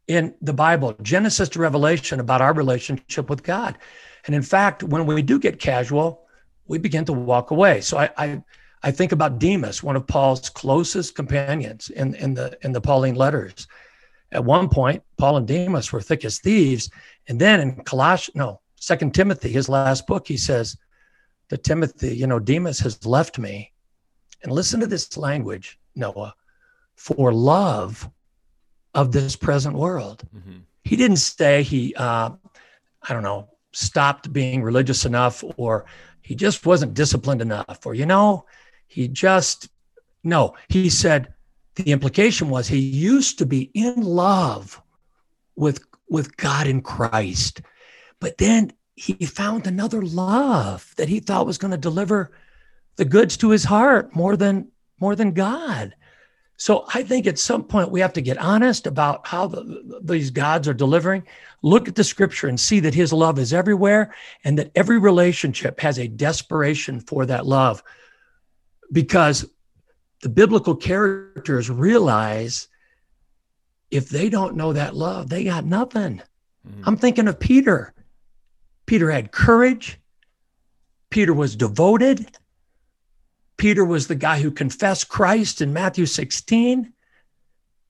in the Bible, Genesis to Revelation, about our relationship with God. And in fact, when we do get casual, we begin to walk away. So I, I, I think about Demas, one of Paul's closest companions in, in the in the Pauline letters. At one point, Paul and Demas were thick as thieves. And then in Colossians, no, Second Timothy, his last book, he says to Timothy, you know, Demas has left me. And listen to this language, Noah, for love of this present world. Mm-hmm. He didn't say he, uh, I don't know, stopped being religious enough or he just wasn't disciplined enough or, you know, he just, no, he said, the implication was he used to be in love with with God in Christ. But then he found another love that he thought was going to deliver the goods to his heart more than more than God. So I think at some point we have to get honest about how the, these gods are delivering. Look at the scripture and see that his love is everywhere and that every relationship has a desperation for that love. Because the biblical characters realize if they don't know that love, they got nothing. Mm. I'm thinking of Peter. Peter had courage. Peter was devoted. Peter was the guy who confessed Christ in Matthew 16.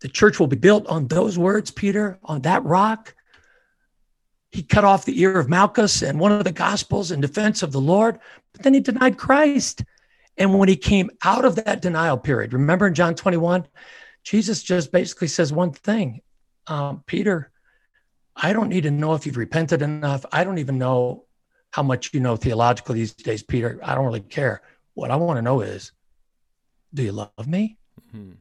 The church will be built on those words, Peter, on that rock. He cut off the ear of Malchus and one of the gospels in defense of the Lord, but then he denied Christ. And when he came out of that denial period, remember in John 21, Jesus just basically says one thing um, Peter, I don't need to know if you've repented enough. I don't even know how much you know theologically these days, Peter. I don't really care. What I want to know is, do you love me? Mm-hmm.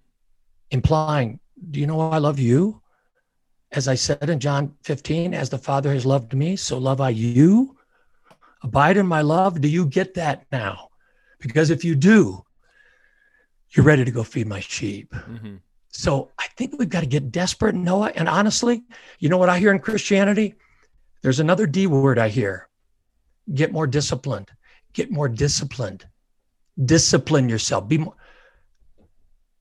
Implying, do you know I love you? As I said in John 15, as the Father has loved me, so love I you. Abide in my love. Do you get that now? Because if you do, you're ready to go feed my sheep. Mm-hmm. So I think we've got to get desperate, Noah. And honestly, you know what I hear in Christianity? There's another D word I hear get more disciplined, get more disciplined, discipline yourself. Be more.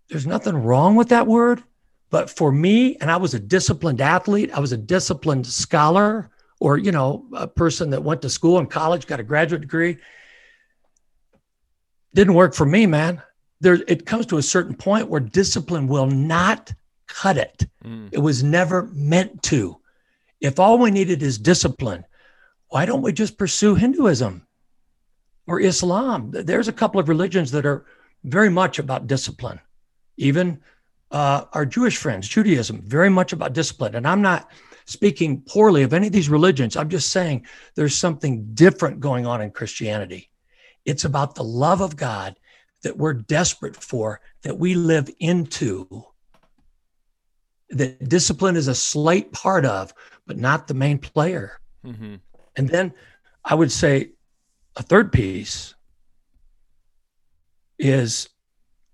There's nothing wrong with that word. But for me, and I was a disciplined athlete, I was a disciplined scholar, or, you know, a person that went to school and college, got a graduate degree didn't work for me, man. There, it comes to a certain point where discipline will not cut it. Mm. It was never meant to. If all we needed is discipline, why don't we just pursue Hinduism or Islam? There's a couple of religions that are very much about discipline. Even uh, our Jewish friends, Judaism, very much about discipline. And I'm not speaking poorly of any of these religions. I'm just saying there's something different going on in Christianity. It's about the love of God that we're desperate for, that we live into, that discipline is a slight part of, but not the main player. Mm-hmm. And then I would say a third piece is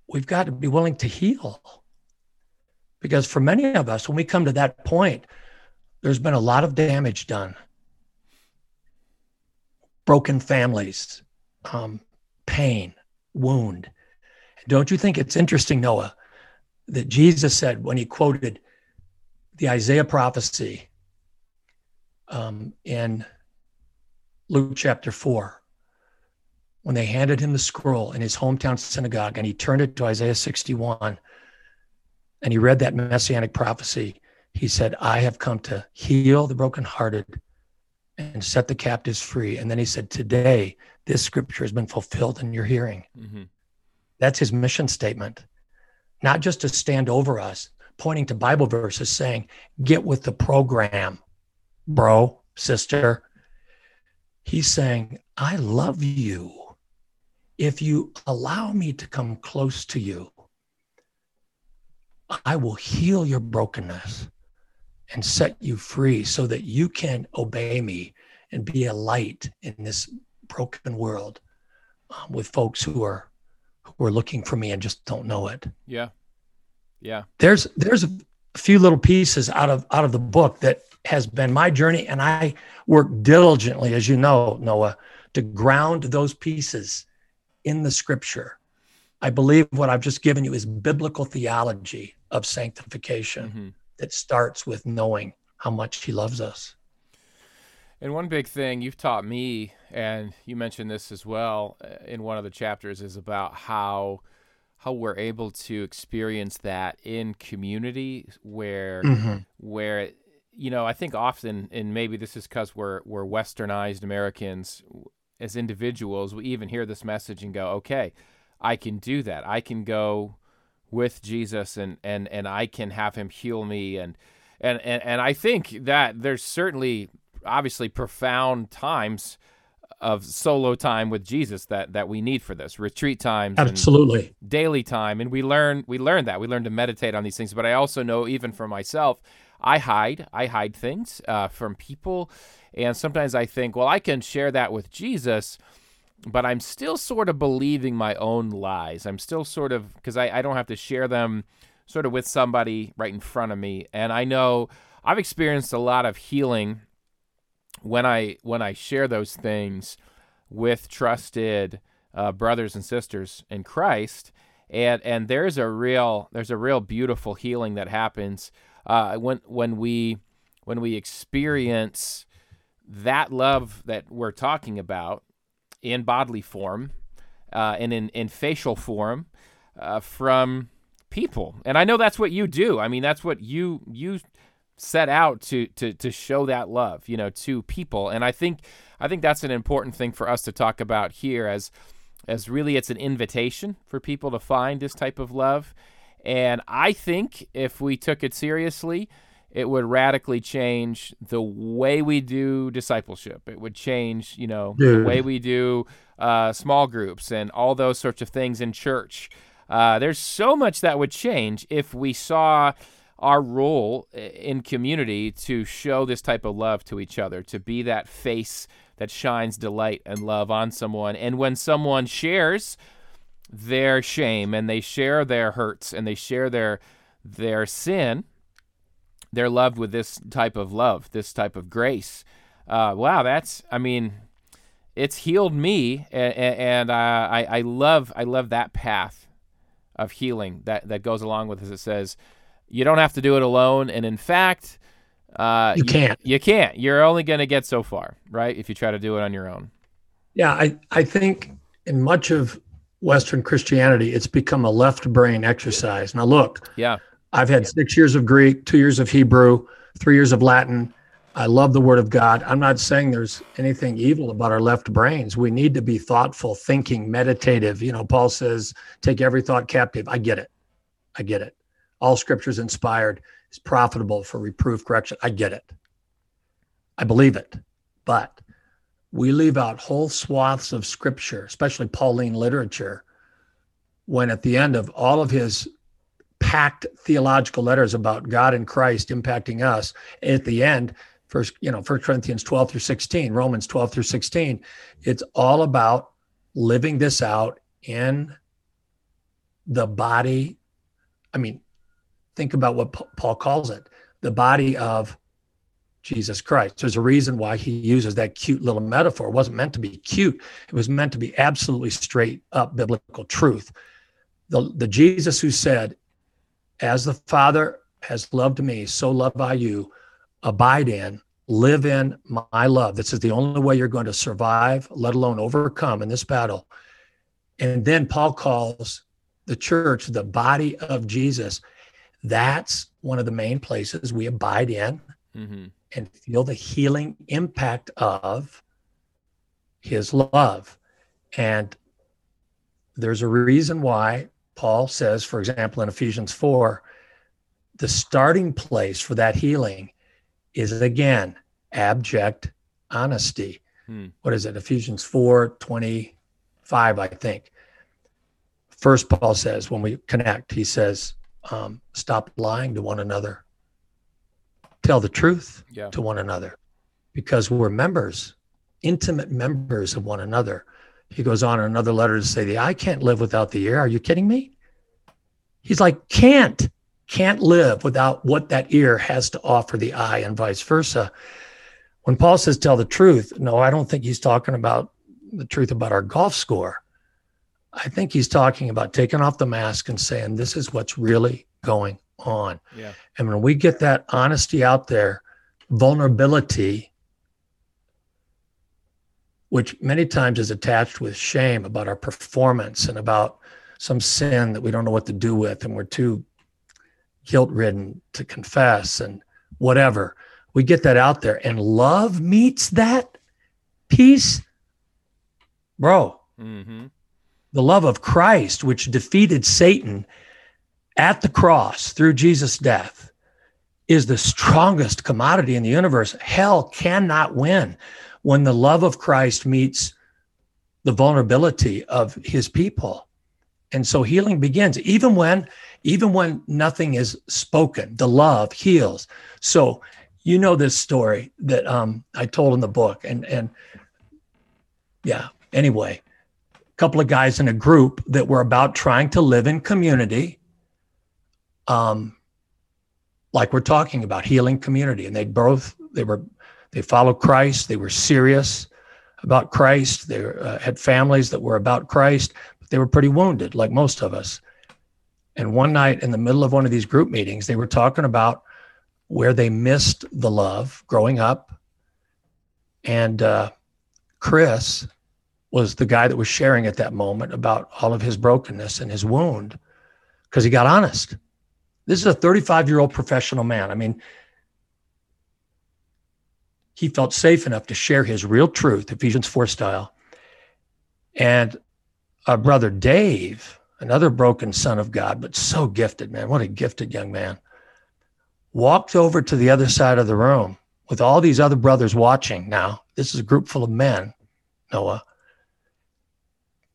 we've got to be willing to heal. Because for many of us, when we come to that point, there's been a lot of damage done. Broken families, um, pain, wound. Don't you think it's interesting, Noah, that Jesus said when he quoted the Isaiah prophecy um, in Luke chapter 4, when they handed him the scroll in his hometown synagogue and he turned it to Isaiah 61 and he read that messianic prophecy, he said, I have come to heal the brokenhearted and set the captives free. And then he said, Today, this scripture has been fulfilled in your hearing. Mm-hmm. That's his mission statement. Not just to stand over us, pointing to Bible verses saying, get with the program, bro, sister. He's saying, I love you. If you allow me to come close to you, I will heal your brokenness and set you free so that you can obey me and be a light in this broken world um, with folks who are who are looking for me and just don't know it. Yeah. Yeah. There's there's a few little pieces out of out of the book that has been my journey and I work diligently as you know Noah to ground those pieces in the scripture. I believe what I've just given you is biblical theology of sanctification hmm that starts with knowing how much he loves us. And one big thing you've taught me, and you mentioned this as well uh, in one of the chapters, is about how how we're able to experience that in community where where you know I think often, and maybe this is because we're we're Westernized Americans as individuals, we even hear this message and go, okay, I can do that. I can go with Jesus and and and I can have him heal me. And and and, and I think that there's certainly obviously profound times of solo time with Jesus that that we need for this. Retreat times Absolutely. daily time. And we learn we learn that. We learn to meditate on these things. But i also know even for myself i hide i hide things uh, from people. And sometimes i think well i can share that with jesus but i'm still sort of believing my own lies. I'm still sort of because I, I don't have to share them sort of with somebody right in front of me. And i know i've experienced a lot of healing when I when I share those things with trusted uh, brothers and sisters in Christ, and and there's a real there's a real beautiful healing that happens uh, when when we when we experience that love that we're talking about in bodily form uh, and in, in facial form uh, from people. And I know that's what you do. I mean, that's what you you set out to to to show that love, you know, to people. And I think I think that's an important thing for us to talk about here as as really it's an invitation for people to find this type of love. And I think if we took it seriously, it would radically change the way we do discipleship. It would change, you know, the way we do uh, small groups and all those sorts of things in church. Uh, there's so much that would change if we saw our role in community to show this type of love to each other, to be that face that shines delight and love on someone. And when someone shares their shame and they share their hurts and they share their their sin, they're loved with this type of love, this type of grace. Uh, wow, that's I mean, it's healed me, and, and uh, I I love I love that path of healing that that goes along with as it says, you don't have to do it alone, and in fact, uh, You can't. You can't. You're only going to get so far, right? If you try to do it on your own. Yeah, I, I think in much of Western Christianity, it's become a left brain exercise. Now, look, Yeah. I've had six years of Greek, two years of Hebrew, three years of Latin. I love the Word of God. I'm not saying there's anything evil about our left brains. We need to be thoughtful, thinking, meditative. You know, Paul says, take every thought captive. I get it. I get it. All scripture is inspired, is profitable for reproof, correction. I get it. I believe it. But we leave out whole swaths of scripture, especially Pauline literature, when at the end of all of his packed theological letters about God and Christ impacting us, at the end, first, you know, First Corinthians 12 through 16, Romans 12 through 16, it's all about living this out in the body. I mean, think about what Paul calls it the body of Jesus Christ. There's a reason why he uses that cute little metaphor. It wasn't meant to be cute, it was meant to be absolutely straight up biblical truth. The, the Jesus who said, As the Father has loved me, so love I you, abide in, live in my love. This is the only way you're going to survive, let alone overcome in this battle. And then Paul calls the church the body of Jesus. That's one of the main places we abide in Mm-hmm. and feel the healing impact of his love. And there's a reason why Paul says, for example, in Ephesians 4, the starting place for that healing is again abject honesty. Hmm. What is it? Ephesians 4 25, I think. First, Paul says, when we connect, he says, um, stop lying to one another, tell the truth Yeah. to one another because we're members, intimate members of one another. He goes on in another letter to say, The eye can't live without the ear. Are you kidding me? He's like, can't, can't live without what that ear has to offer the eye and vice versa. When Paul says tell the truth, no, I don't think he's talking about the truth about our golf score. I think he's talking about taking off the mask and saying, This is what's really going on. Yeah. And when we get that honesty out there, vulnerability, which many times is attached with shame about our performance and about some sin that we don't know what to do with, and we're too guilt ridden to confess and whatever. We get that out there, and love meets that peace. Bro, Mm-hmm. the love of Christ, which defeated Satan at the cross through Jesus' death, is the strongest commodity in the universe. Hell cannot win when the love of Christ meets the vulnerability of his people. And so healing begins even when even when nothing is spoken, the love heals. So you know this story that um, I told in the book, and and yeah. Anyway, a couple of guys in a group that were about trying to live in community, um, like we're talking about healing community, and they both they were they followed Christ. They were serious about Christ. They uh, had families that were about Christ, but they were pretty wounded, like most of us. And one night in the middle of one of these group meetings, they were talking about where they missed the love growing up. And uh, Chris was the guy that was sharing at that moment about all of his brokenness and his wound because he got honest. This is a 35 year old professional man. I mean, he felt safe enough to share his real truth, Ephesians 4 style. And our brother Dave, another broken son of God, but so gifted, man. What a gifted young man. Walked over to the other side of the room with all these other brothers watching now. This is a group full of men, Noah.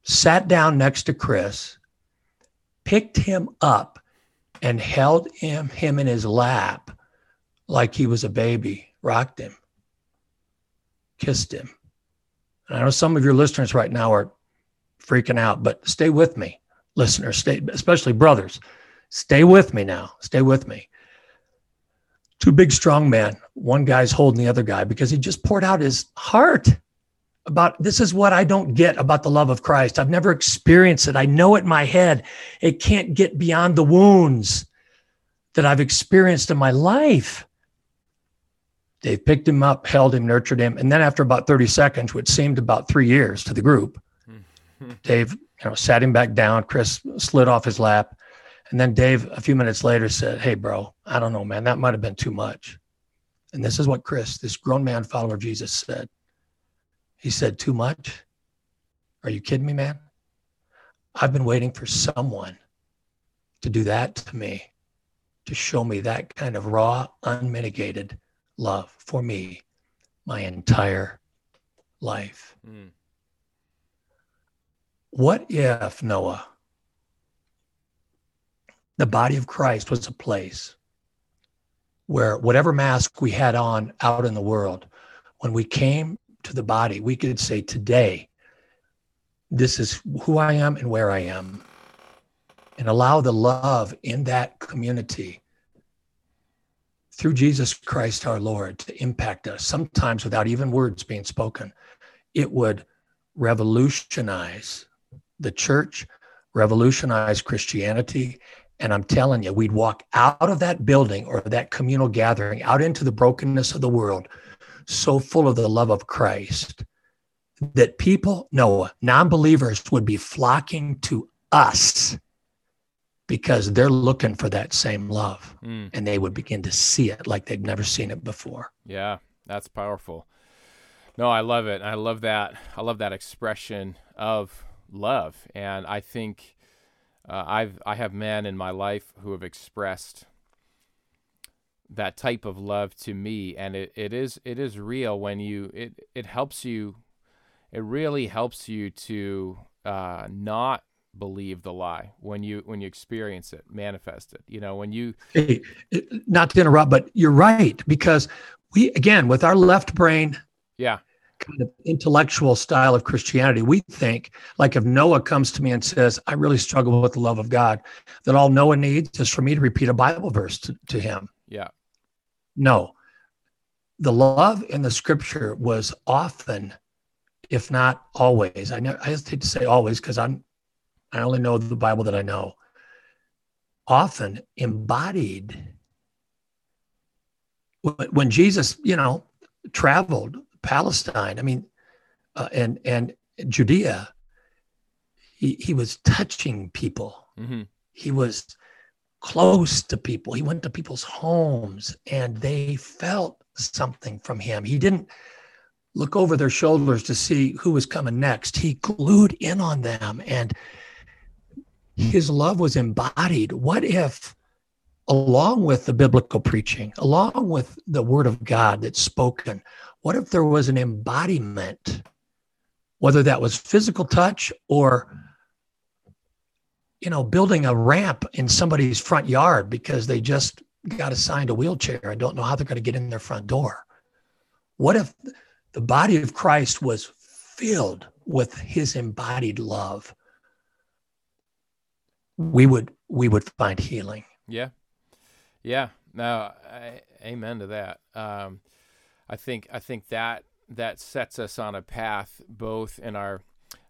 Sat down next to Chris, picked him up, and held him, him in his lap like he was a baby, rocked him, kissed him. And I know some of your listeners right now are freaking out, but stay with me, listeners, stay, especially brothers. Stay with me now. Stay with me. Two big strong men. One guy's holding the other guy because he just poured out his heart about this is what I don't get about the love of Christ. I've never experienced it. I know it in my head. It can't get beyond the wounds that I've experienced in my life. Dave picked him up, held him, nurtured him, and then after about 30 seconds, which seemed about three years to the group, hmm. Dave, you know, sat him back down. Chris slid off his lap, and then Dave, a few minutes later, said, "Hey, bro, I don't know, man. That might have been too much." And this is what Chris, this grown man follower of Jesus, said. He said, "Too much? Are you kidding me, man? I've been waiting for someone to do that to me, to show me that kind of raw, unmitigated love for me my entire life. Mm. What if, Noah, the body of Christ was a place where whatever mask we had on out in the world, when we came to the body, we could say, Today, this is who I am and where I am, and allow the love in that community through Jesus Christ our Lord to impact us, sometimes without even words being spoken. It would revolutionize the church, revolutionize Christianity. And I'm telling you, we'd walk out of that building or that communal gathering out into the brokenness of the world, so full of the love of Christ that people, no, non believers would be flocking to us because they're looking for that same love Mm. and they would begin to see it like they'd never seen it before. Yeah, that's powerful. No, I love it. I love that. I love that expression of love. And I think uh, I've I have men in my life who have expressed that type of love to me, and it, it is it is real when you it it helps you. It really helps you to uh, not believe the lie when you when you experience it manifest it you know when you Hey, not to interrupt, but you're right because we again with our left brain yeah kind of intellectual style of Christianity, we think like if Noah comes to me and says, I really struggle with the love of God, that all Noah needs is for me to repeat a Bible verse to, to him. yeah No. The love in the scripture was often, if not always, I know I hesitate to say always because I'm I only know the Bible that I know, often embodied when Jesus, you know, traveled Palestine, I mean, uh, and and Judea, he he was touching people. hmm He was close to people. He went to people's homes, and they felt something from him. He didn't look over their shoulders to see who was coming next. He glued in on them, and his love was embodied. What if? Along with the biblical preaching, along with the word of God that's spoken, what if there was an embodiment, whether that was physical touch or, you know, building a ramp in somebody's front yard because they just got assigned a wheelchair and don't know how they're going to get in their front door? What if the body of Christ was filled with his embodied love? We would we would find healing. Yeah, yeah. No, I, amen to that. Um, I think I think that that sets us on a path, both in our.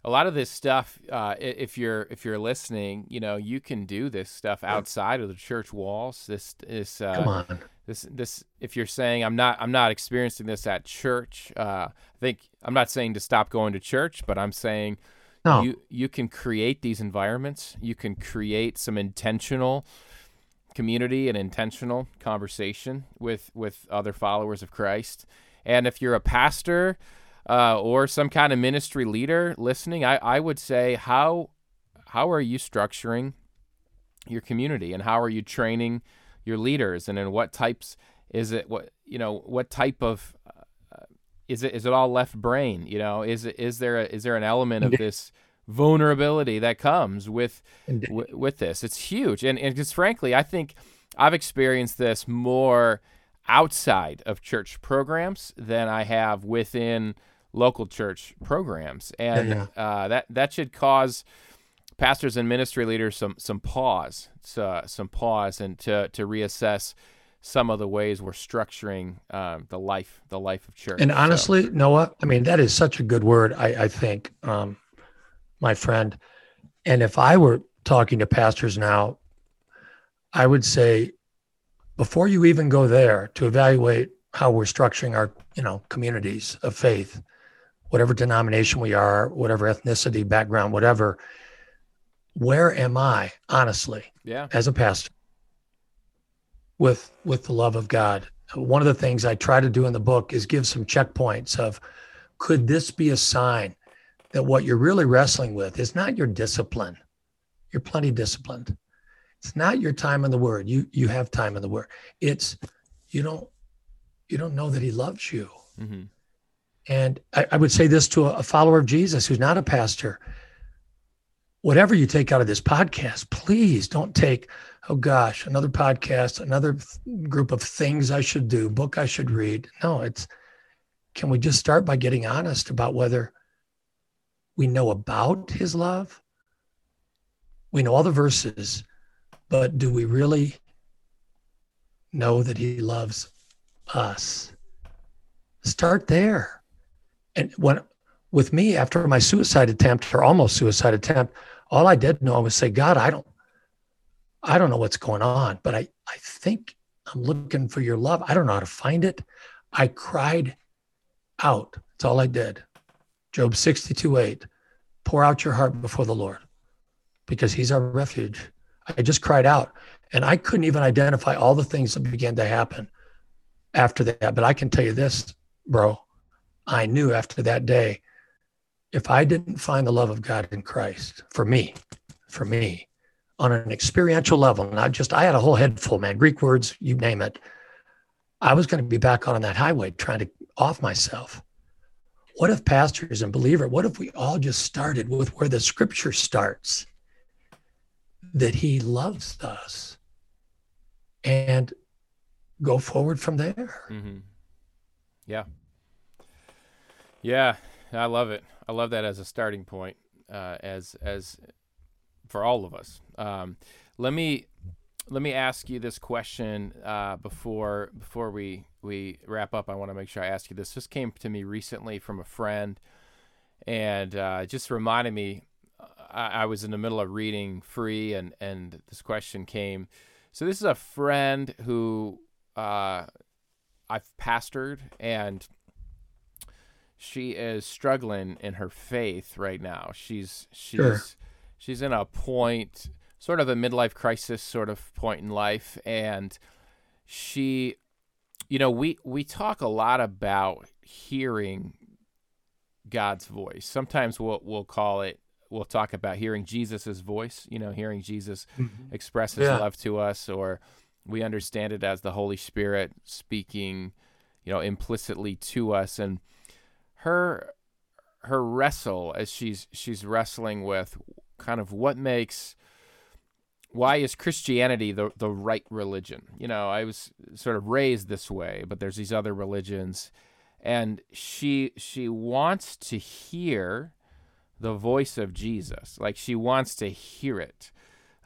A lot of this stuff, uh, if you're if you're listening, you know you can do this stuff outside of the church walls. This is uh, Come on. this this if you're saying i'm not i'm not experiencing this at church uh, i think i'm not saying to stop going to church but i'm saying No. you you can create these environments you can create some intentional community and intentional conversation with with other followers of christ and if you're a pastor uh, or some kind of ministry leader listening i i would say how how are you structuring your community and how are you training your leaders? And in what types is it what you know what type of uh, is it is it all left brain? You know is it is there a, is there an element of this vulnerability that comes with w- with this? It's huge. And and because frankly i think i've experienced this more outside of church programs than i have within local church programs and Yeah, Uh, that that should cause pastors and ministry leaders some some pause, so, some pause, and to to reassess some of the ways we're structuring um, the life the life of church. And So, honestly, Noah, I mean, that is such a good word, I, I think, um, my friend. And if I were talking to pastors now, I would say before you even go there to evaluate how we're structuring our, you know, communities of faith, whatever denomination we are, whatever ethnicity, background, whatever, where am I, honestly? yeah, as a pastor with with the love of God. One of the things I try to do in the book is give some checkpoints of could this be a sign that what you're really wrestling with is not your discipline. You're plenty disciplined. It's not your time in the word. You you have time in the word. It's you don't you don't know that he loves you. hmm And I, I would say this to a, follower of Jesus who's not a pastor. Whatever you take out of this podcast, please don't take, oh gosh, another podcast, another th- group of things I should do, book I should read. No, it's can we just start by getting honest about whether we know about his love? We know all the verses, but do we really know that he loves us? Start there and when with me after my suicide attempt or almost suicide attempt all i did know was say god i don't i don't know what's going on but i i think i'm looking for your love. I don't know how to find it. I cried out. That's all i did. Job 62 8 pour out your heart before the lord because he's our refuge. I just cried out and i couldn't even identify all the things that began to happen after that. But i can tell you this bro I knew after that day if I didn't find the love of God in Christ for me, for me, on an experiential level, not just I had a whole head full, man, Greek words, you name it. I was going to be back on that highway trying to off myself. What if pastors and believer, what if we all just started with where the scripture starts? That he loves us and go forward from there. Mm-hmm. Yeah. Yeah, I love it. I love that as a starting point, uh, as as for all of us. Um, let me let me ask you this question uh, before before we we wrap up. I want to make sure I ask you this. This came to me recently from a friend, and uh, just reminded me. I, I was in the middle of reading free, and and this question came. So this is a friend who uh, I've pastored, and she is struggling in her faith right now. She's she's Sure. she's in a point, sort of a midlife crisis sort of point in life, and she, you know, we we talk a lot about hearing God's voice. Sometimes we'll we'll call it we'll talk about hearing Jesus's voice, you know, hearing Jesus mm-hmm. express his Yeah. love to us or we understand it as the Holy Spirit speaking, you know, implicitly to us and her her wrestle as she's she's wrestling with kind of what makes why is Christianity the the right religion? You know, I was sort of raised this way, but there's these other religions and she she wants to hear the voice of Jesus. Like she wants to hear it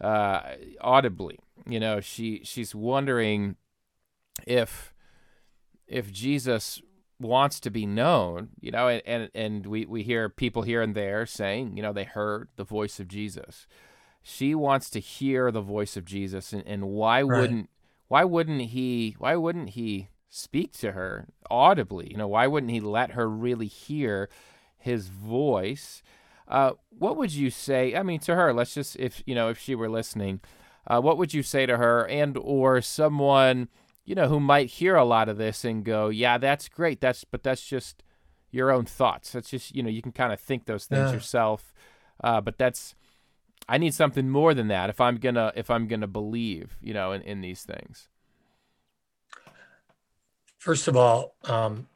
uh, audibly. You know, she she's wondering if if Jesus wants to be known, you know, and, and, and we, we hear people here and there saying, you know, they heard the voice of Jesus. She wants to hear the voice of Jesus and, and why Right. wouldn't why wouldn't he why wouldn't he speak to her audibly? You know, why wouldn't he let her really hear his voice? Uh, what would you say? I mean, to her, let's just if you know if she were listening, uh, what would you say to her and or someone you know who might hear a lot of this and go, yeah, that's great. That's but that's just your own thoughts. That's just you know you can kind of think those things Yeah. yourself, uh, but that's I need something more than that if I'm gonna if I'm gonna believe you know in, in these things. First of all, um,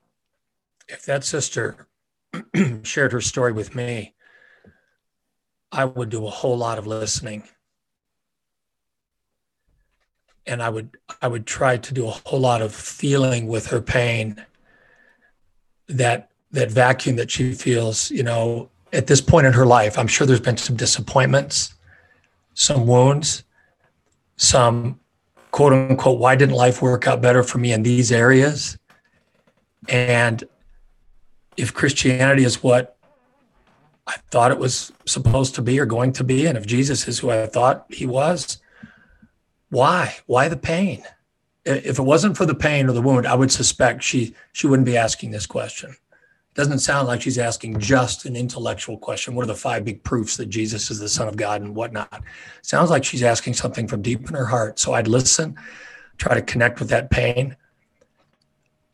if that sister shared her story with me, I would do a whole lot of listening. And I would I would try to do a whole lot of feeling with her pain. That that vacuum that she feels, you know, at this point in her life, I'm sure there's been some disappointments, some wounds, some quote unquote, why didn't life work out better for me in these areas? And if Christianity is what I thought it was supposed to be or going to be, and if Jesus is who I thought he was, why? Why the pain? If it wasn't for the pain or the wound, I would suspect she she wouldn't be asking this question. Doesn't sound like she's asking just an intellectual question. What are the five big proofs that Jesus is the Son of God and whatnot? Sounds like she's asking something from deep in her heart. So I'd listen, try to connect with that pain.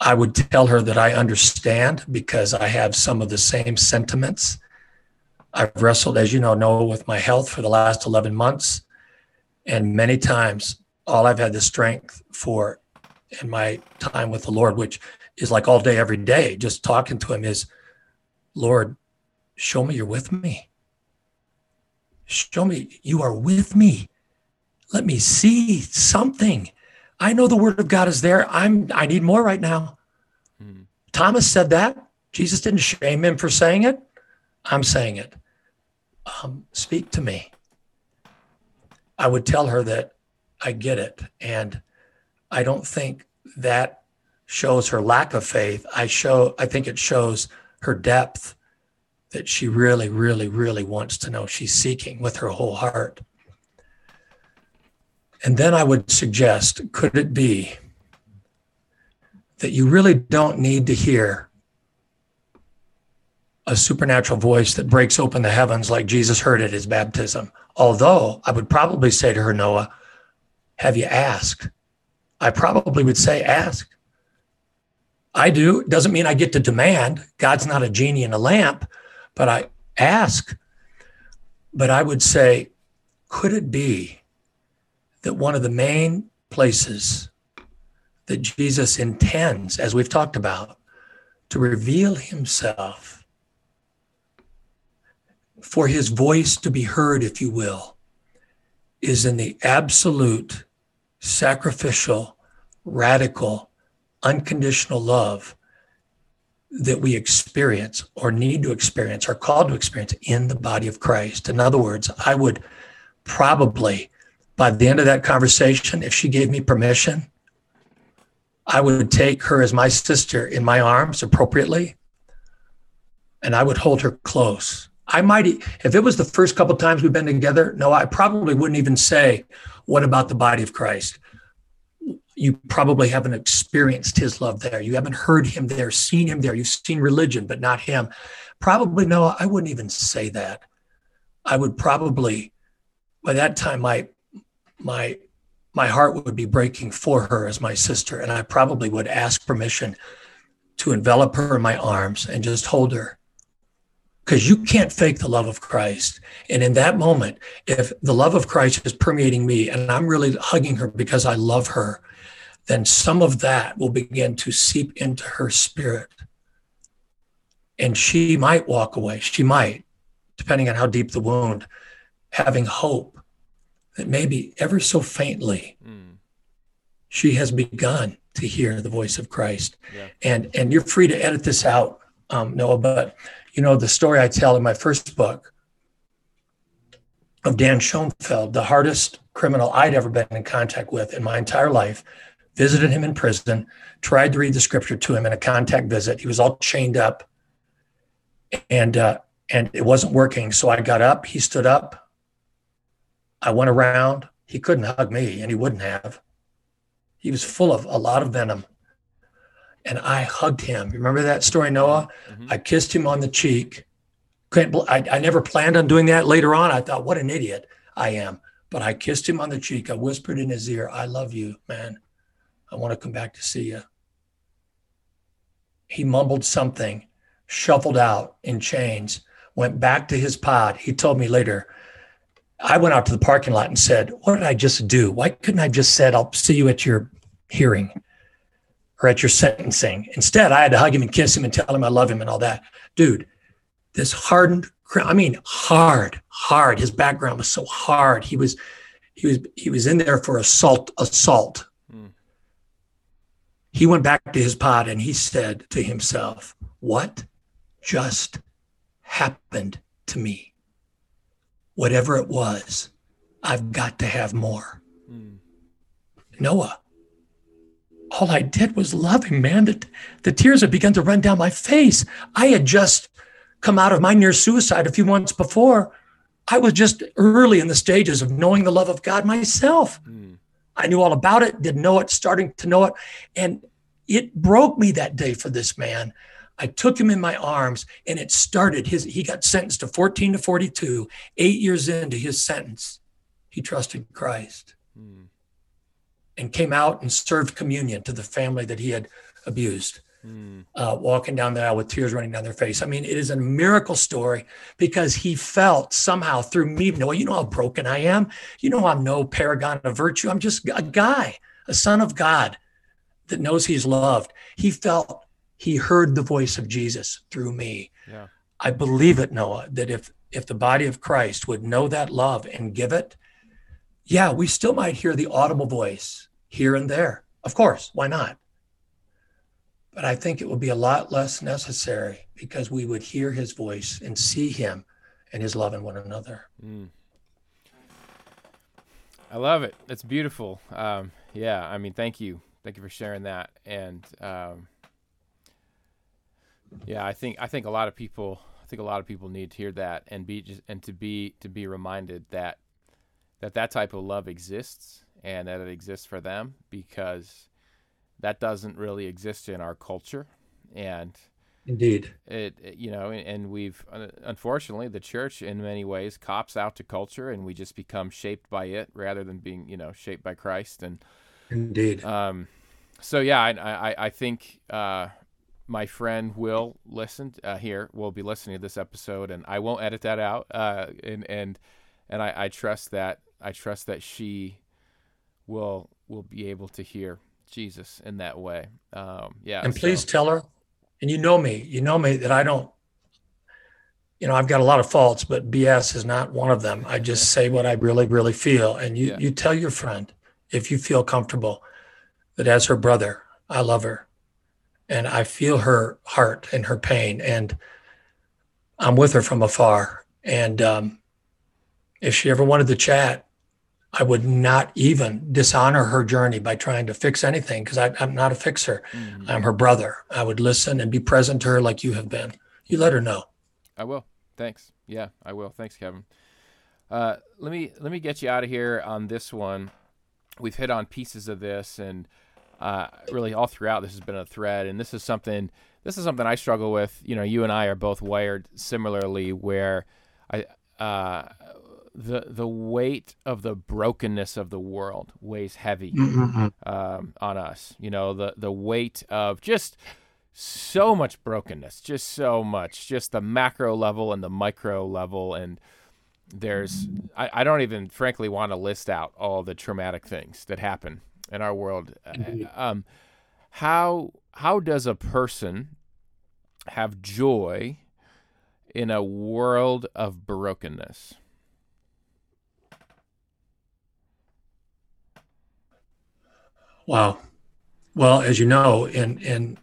I would tell her that I understand because I have some of the same sentiments. I've wrestled, as you know, Noah, with my health for the last 11 months. And many times, all I've had the strength for in my time with the Lord, which is like all day, every day, just talking to Him, is Lord, show me you're with me. Show me you are with me. Let me see something. I know the word of God is there. I'm I need more right now. Mhm. Thomas said that. Jesus didn't shame him for saying it. I'm saying it. Um, speak to me. I would tell her that I get it. And I don't think that shows her lack of faith. I show I think it shows her depth that she really, really, really wants to know. She's seeking with her whole heart. And then I would suggest could it be that you really don't need to hear a supernatural voice that breaks open the heavens like Jesus heard at his baptism? Although I would probably say to her, Noah, have you asked? I probably would say, ask. I do. Doesn't mean I get to demand. God's not a genie in a lamp, but I ask. But I would say, could it be that one of the main places that Jesus intends, as we've talked about, to reveal himself, for his voice to be heard, if you will, is in the absolute, sacrificial, radical, unconditional love that we experience or need to experience or called to experience in the body of Christ. In other words, I would probably, by the end of that conversation, if she gave me permission, I would take her as my sister in my arms appropriately, and I would hold her close. I might, if it was the first couple times we've been together, no, I probably wouldn't even say, What about the body of Christ? You probably haven't experienced his love there. You haven't heard him there, seen him there. You've seen religion, but not him. Probably, no, I wouldn't even say that. I would probably, by that time, my, my, my heart would be breaking for her as my sister. And I probably would ask permission to envelop her in my arms and just hold her because you can't fake the love of Christ. And in that moment, if the love of Christ is permeating me and I'm really hugging her because I love her, then some of that will begin to seep into her spirit. And she might walk away. She might, depending on how deep the wound, having hope that maybe ever so faintly Mm. she has begun to hear the voice of Christ. Yeah. And and you're free to edit this out, um, Noah. But you know the story I tell in my first book of Dan Schoenfeld, the hardest criminal I'd ever been in contact with in my entire life. Visited him in prison, tried to read the scripture to him in a contact visit. He was all chained up, and uh, and it wasn't working. So I got up. He stood up. I went around. He couldn't hug me, and he wouldn't have. He was full of a lot of venom. And I hugged him. Remember that story, Noah? Mhm. I kissed him on the cheek. Couldn't, I, I never planned on doing that later on. I thought, what an idiot I am. But I kissed him on the cheek. I whispered in his ear, I love you, man. I want to come back to see you. He mumbled something, shuffled out in chains, went back to his pod. He told me later, I went out to the parking lot and said, What did I just do? Why couldn't I just said, I'll see you at your hearing or at your sentencing? Instead, I had to hug him and kiss him and tell him I love him and all that. Dude, this hardened, I mean, hard, hard. His background was so hard. He was, he was, he was in there for assault, assault. Hmm. He went back to his pod and he said to himself, What just happened to me? Whatever it was, I've got to have more. Mm. Noah, all I did was love him, man. The, the tears had begun to run down my face. I had just come out of my near suicide a few months before. I was just early in the stages of knowing the love of God myself. Mm. I knew all about it, didn't know it, starting to know it. And it broke me that day for this man. I took him in my arms and it started his, he got sentenced to 14 to 42, eight years into his sentence. He trusted Christ. And came out and served communion to the family that he had abused, Mm. uh, walking down the aisle with tears running down their face. I mean, it is a miracle story because he felt somehow through me, Noah, you know how broken I am. You know, I'm no paragon of virtue. I'm just a guy, a son of God that knows he's loved. He felt he heard the voice of Jesus through me. Yeah. I believe it, Noah, that if if the body of Christ would know that love and give it, yeah, we still might hear the audible voice here and there. Of course, why not? But I think it would be a lot less necessary because we would hear his voice and see him and his love in one another. Mm. I love it. It's beautiful. Um, yeah, I mean, thank you, thank you for sharing that. And um, yeah, I think I think a lot of people, I think a lot of people need to hear that and be just and to be to be reminded that that that type of love exists and that it exists for them because that doesn't really exist in our culture and Indeed. it, it- you know and, and we've uh, unfortunately the church in many ways cops out to culture and we just become shaped by it rather than being you know shaped by christ and Indeed. um so yeah i i, I think uh my friend will listen uh, here. Will be listening to this episode, and I won't edit that out. Uh, and and and I, I trust that I trust that she will will be able to hear Jesus in that way. Um, yeah. And so- please tell her, and you know me, you know me that I don't, you know, I've got a lot of faults, but BS is not one of them. I just say what I really, really feel. And you, Yeah. you tell your friend if you feel comfortable that as her brother, I love her and I feel her heart and her pain. And I'm with her from afar. And um, if she ever wanted to chat, I would not even dishonor her journey by trying to fix anything because I'm not a fixer. Mhm. I'm her brother. I would listen and be present to her like you have been. You let her know. I will. Thanks. Yeah, I will. Thanks, Kevin. Uh, let me let me get you out of here on this one. We've hit on pieces of this, and uh, really all throughout this has been a thread. And this is something this is something I struggle with. You know, you and I are both wired similarly, where I uh, the the weight of the brokenness of the world weighs heavy um, on us. You know, the the weight of just so much brokenness, just so much, just the macro level and the micro level, and there's I, I don't even frankly want to list out all the traumatic things that happen in our world. Uh, Um, how how does a person have joy in a world of brokenness? Wow. Well, as you know, in in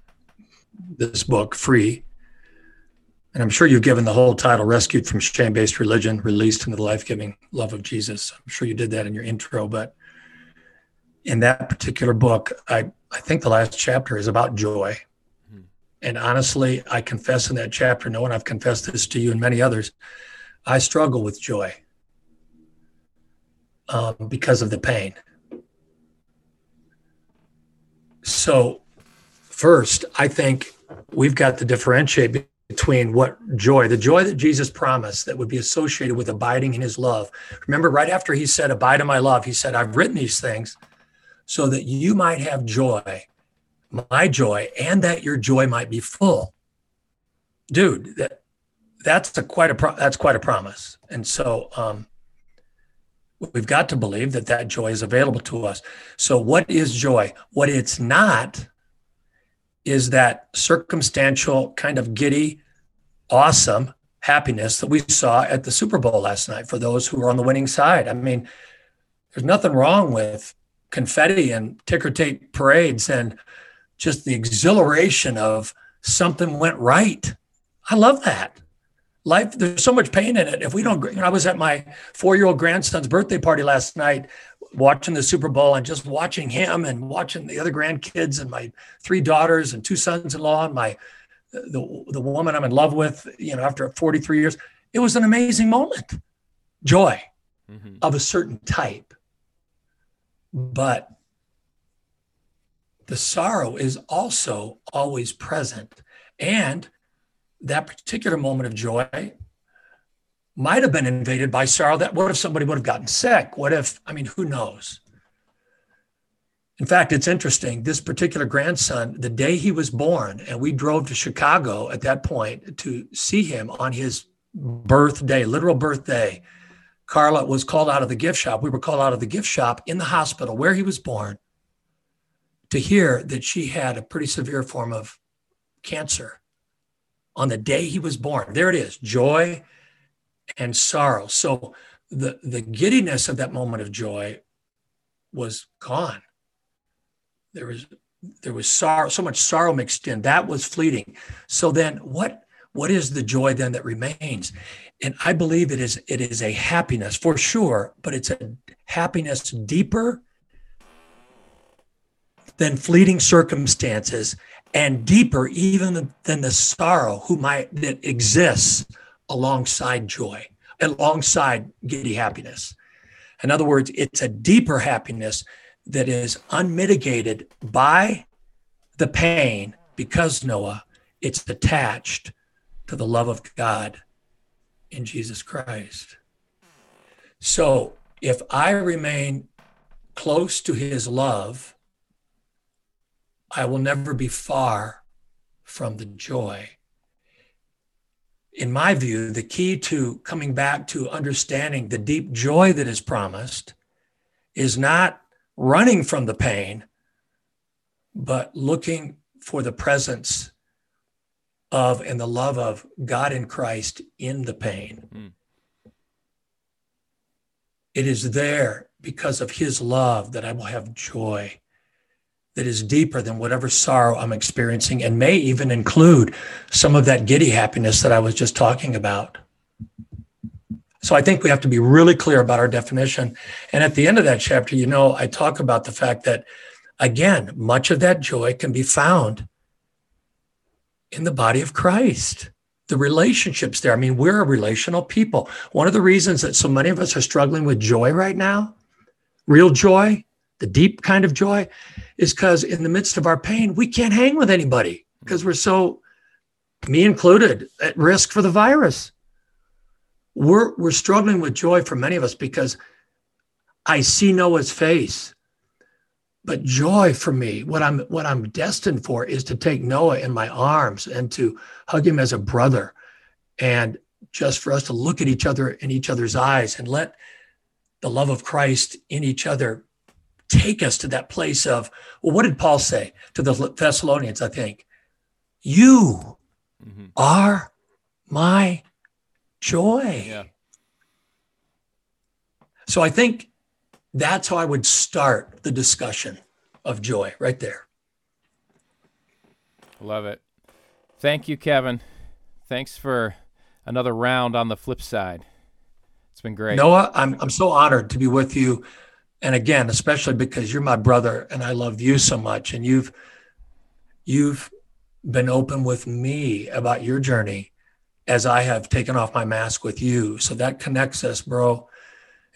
this book, Free, and I'm sure you've given the whole title Rescued from Shame Based Religion, Released into the Life Giving Love of Jesus. I'm sure you did that in your intro, but in that particular book, I, I think the last chapter is about joy. And honestly, I confess in that chapter, no one I've confessed this to you and many others, I struggle with joy um, because of the pain. So, first, I think we've got to differentiate between what joy, the joy that Jesus promised that would be associated with abiding in his love. Remember, right after he said, Abide in my love, he said, I've written these things so that you might have joy, my joy, and that your joy might be full. Dude, that that's a quite a pro- that's quite a promise. And so um we've got to believe that that joy is available to us. So, what is joy? What it's not is that circumstantial, kind of giddy, awesome happiness that we saw at the Super Bowl last night for those who were on the winning side. I mean, there's nothing wrong with confetti and ticker tape parades and just the exhilaration of something went right. I love that life there's so much pain in it. If we don't you know, i was at my four-year-old grandson's birthday party last night watching the super bowl and just watching him and watching the other grandkids and my three daughters and two sons-in-law and my the, the woman i'm in love with you know after 43 years. It was an amazing moment. Joy Mm-hmm. of a certain type. But the sorrow is also always present. And that particular moment of joy might have been invaded by sorrow that what if somebody would have gotten sick? What if i mean who knows? In fact it's interesting this particular grandson the day he was born and we drove to chicago at that point to see him on his birthday literal birthday carla was called out of the gift shop. We were called out of the gift shop in the hospital where he was born to hear that she had a pretty severe form of cancer on the day he was born. There it is joy and sorrow. So the, the giddiness of that moment of joy was gone. There was there was sorrow, so much sorrow mixed in. That was fleeting. So then what what is the joy then that remains? And I believe it is it is a happiness for sure, but it's a happiness deeper than fleeting circumstances and deeper even than the sorrow who might that exists alongside joy alongside giddy happiness. In other words it's a deeper happiness that is unmitigated by the pain because noah it's attached to the love of god in jesus christ. So if i remain close to his love I will never be far from the joy. In my view, the key to coming back to understanding the deep joy that is promised is not running from the pain, but looking for the presence of and the love of God in Christ in the pain. Mm. It is there because of his love that I will have joy that is deeper than whatever sorrow I'm experiencing and may even include some of that giddy happiness that I was just talking about. So I think we have to be really clear about our definition. And at the end of that chapter, you know, I talk about the fact that, again, much of that joy can be found in the body of Christ. The relationships there. I mean, we're a relational people. One of the reasons that so many of us are struggling with joy right now, real joy, the deep kind of joy, is because in the midst of our pain, we can't hang with anybody because we're so, me included, at risk for the virus. We're, we're struggling with joy for many of us because I see Noah's face. But joy for me, what I'm what I'm destined for is to take Noah in my arms and to hug him as a brother and just for us to look at each other in each other's eyes and let the love of Christ in each other take us to that place of, well, what did Paul say to the Thessalonians? I think, you Mm-hmm. are my joy. Yeah. So I think that's how I would start the discussion of joy right there. Love it. Thank you, Kevin. Thanks for another round on the flip side. It's been great. Noah, I'm, I'm so honored to be with you. And again, especially because you're my brother and I love you so much. And you've, you've been open with me about your journey as I have taken off my mask with you. So that connects us, bro,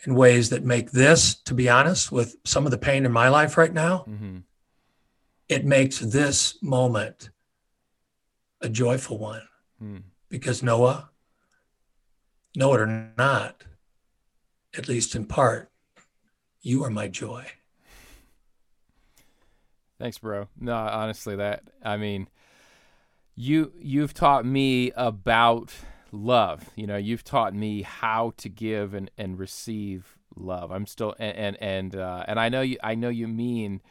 in ways that make this, to be honest, with some of the pain in my life right now, hmm it makes this moment a joyful one. Hmm. Because Noah, know it or not, at least in part, you are my joy. Thanks, bro. No, honestly, that I mean, you you've taught me about love. You know, you've taught me how to give and, and receive love. I'm still and and and, uh, and I know you. I know you mean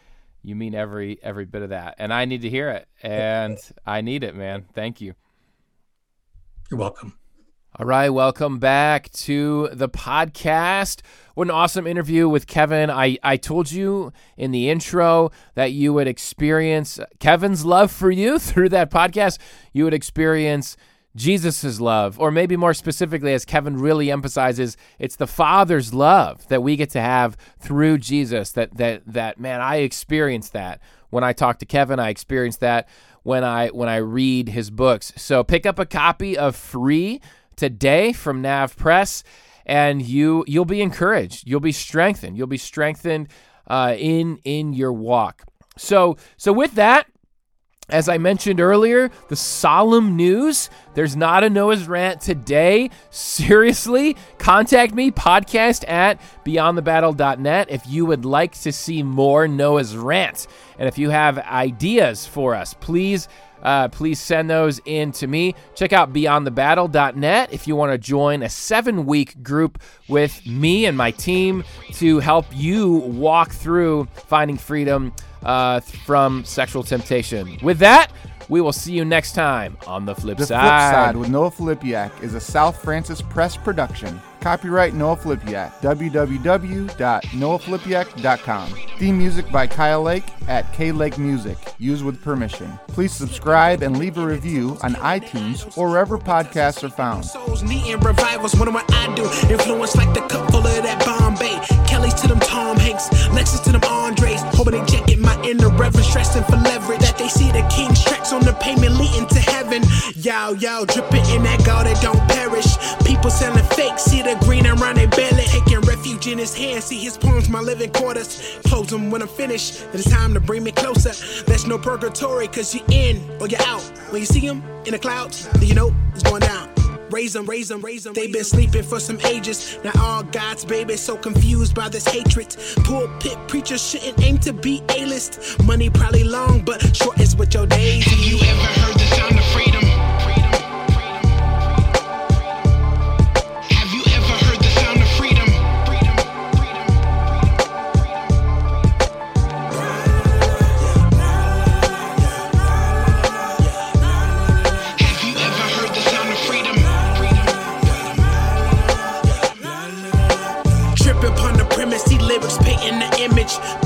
you mean every every bit of that, and I need to hear it, and I need it, man. Thank you. You're welcome. All right, welcome back to the podcast. What an awesome interview with Kevin. I, I told you in the intro that you would experience Kevin's love for you through that podcast. You would experience Jesus' love, or maybe more specifically, as Kevin really emphasizes, it's the Father's love that we get to have through Jesus. That that that man, I experienced that when I talk to Kevin. I experienced that when I when I read his books. So pick up a copy of Free today from NavPress, and you you'll be encouraged. You'll be strengthened. You'll be strengthened uh, in in your walk. So so with that. As I mentioned earlier, the solemn news there's not a Noah's rant today. Seriously, contact me, podcast at beyondthebattle.net, if you would like to see more Noah's rant. And if you have ideas for us, please. Uh, please send those in to me. Check out beyondthebattle.net if you want to join a seven week group with me and my team to help you walk through finding freedom uh, from sexual temptation. With that, we will see you next time on the flip The side. Flip Side with Noah Filipiak is a South Francis Press production. Copyright Noah Filipiak. www.noahfilipiak.com. Theme music by Kyle Lake at K Lake Music. Used with permission. Please subscribe and leave a review on iTunes or wherever podcasts are found. Souls needing revivals, what what I do. Influence like the cup full of that Bombay. Kelly's to them Tom Hanks, Lexus to them Andres. Hoping they jacket my the reverence, stressing for leverage. That they see the king's tracks on the pavement leading to heaven. Yow, yow, dripping in that gold that don't perish. People selling fake, see the green around their belly. Taking refuge in his hand, see his palms, my living quarters. Close them when I'm finished, it's time to bring me closer. There's no purgatory, cause you're in or you're out. When you see him in the clouds, then you know it's going down. Raise them, raise them, raise them. They've been sleeping for some ages. Now all God's babies so confused by this hatred. Pulpit preachers shouldn't aim to be A-list. Money probably long, but short is what your days. Have you ever heard the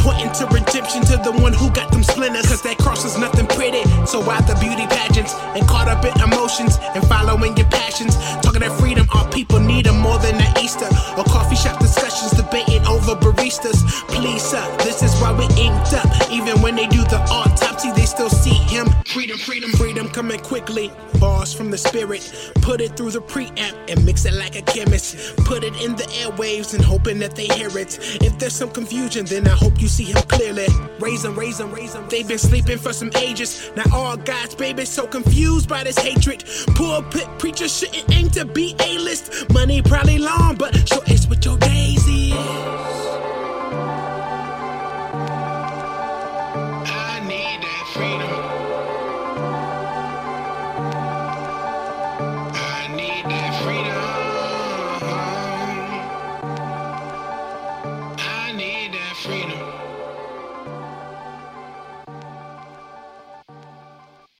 Pointing to redemption to the one who got them splinters. Cause that cross is nothing pretty. So out the beauty pageants and caught up in emotions and following your passions. Talking that freedom, all people need them more than that Easter. Or coffee shop discussions debating baristas. Please, sir, this is why we inked up. Even when they do the autopsy, they still see him. Freedom, freedom, freedom coming quickly. Bars from the spirit, put it through the preamp and mix it like a chemist. Put it in the airwaves and hoping that they hear it. If there's some confusion, then I hope you see him clearly. Raise them, raise them, raise them. They've been sleeping for some ages. Now all God's babies so confused by this hatred. Pulpit preacher shouldn't aim to be A-list. Money probably long, but sure it's with your daisy.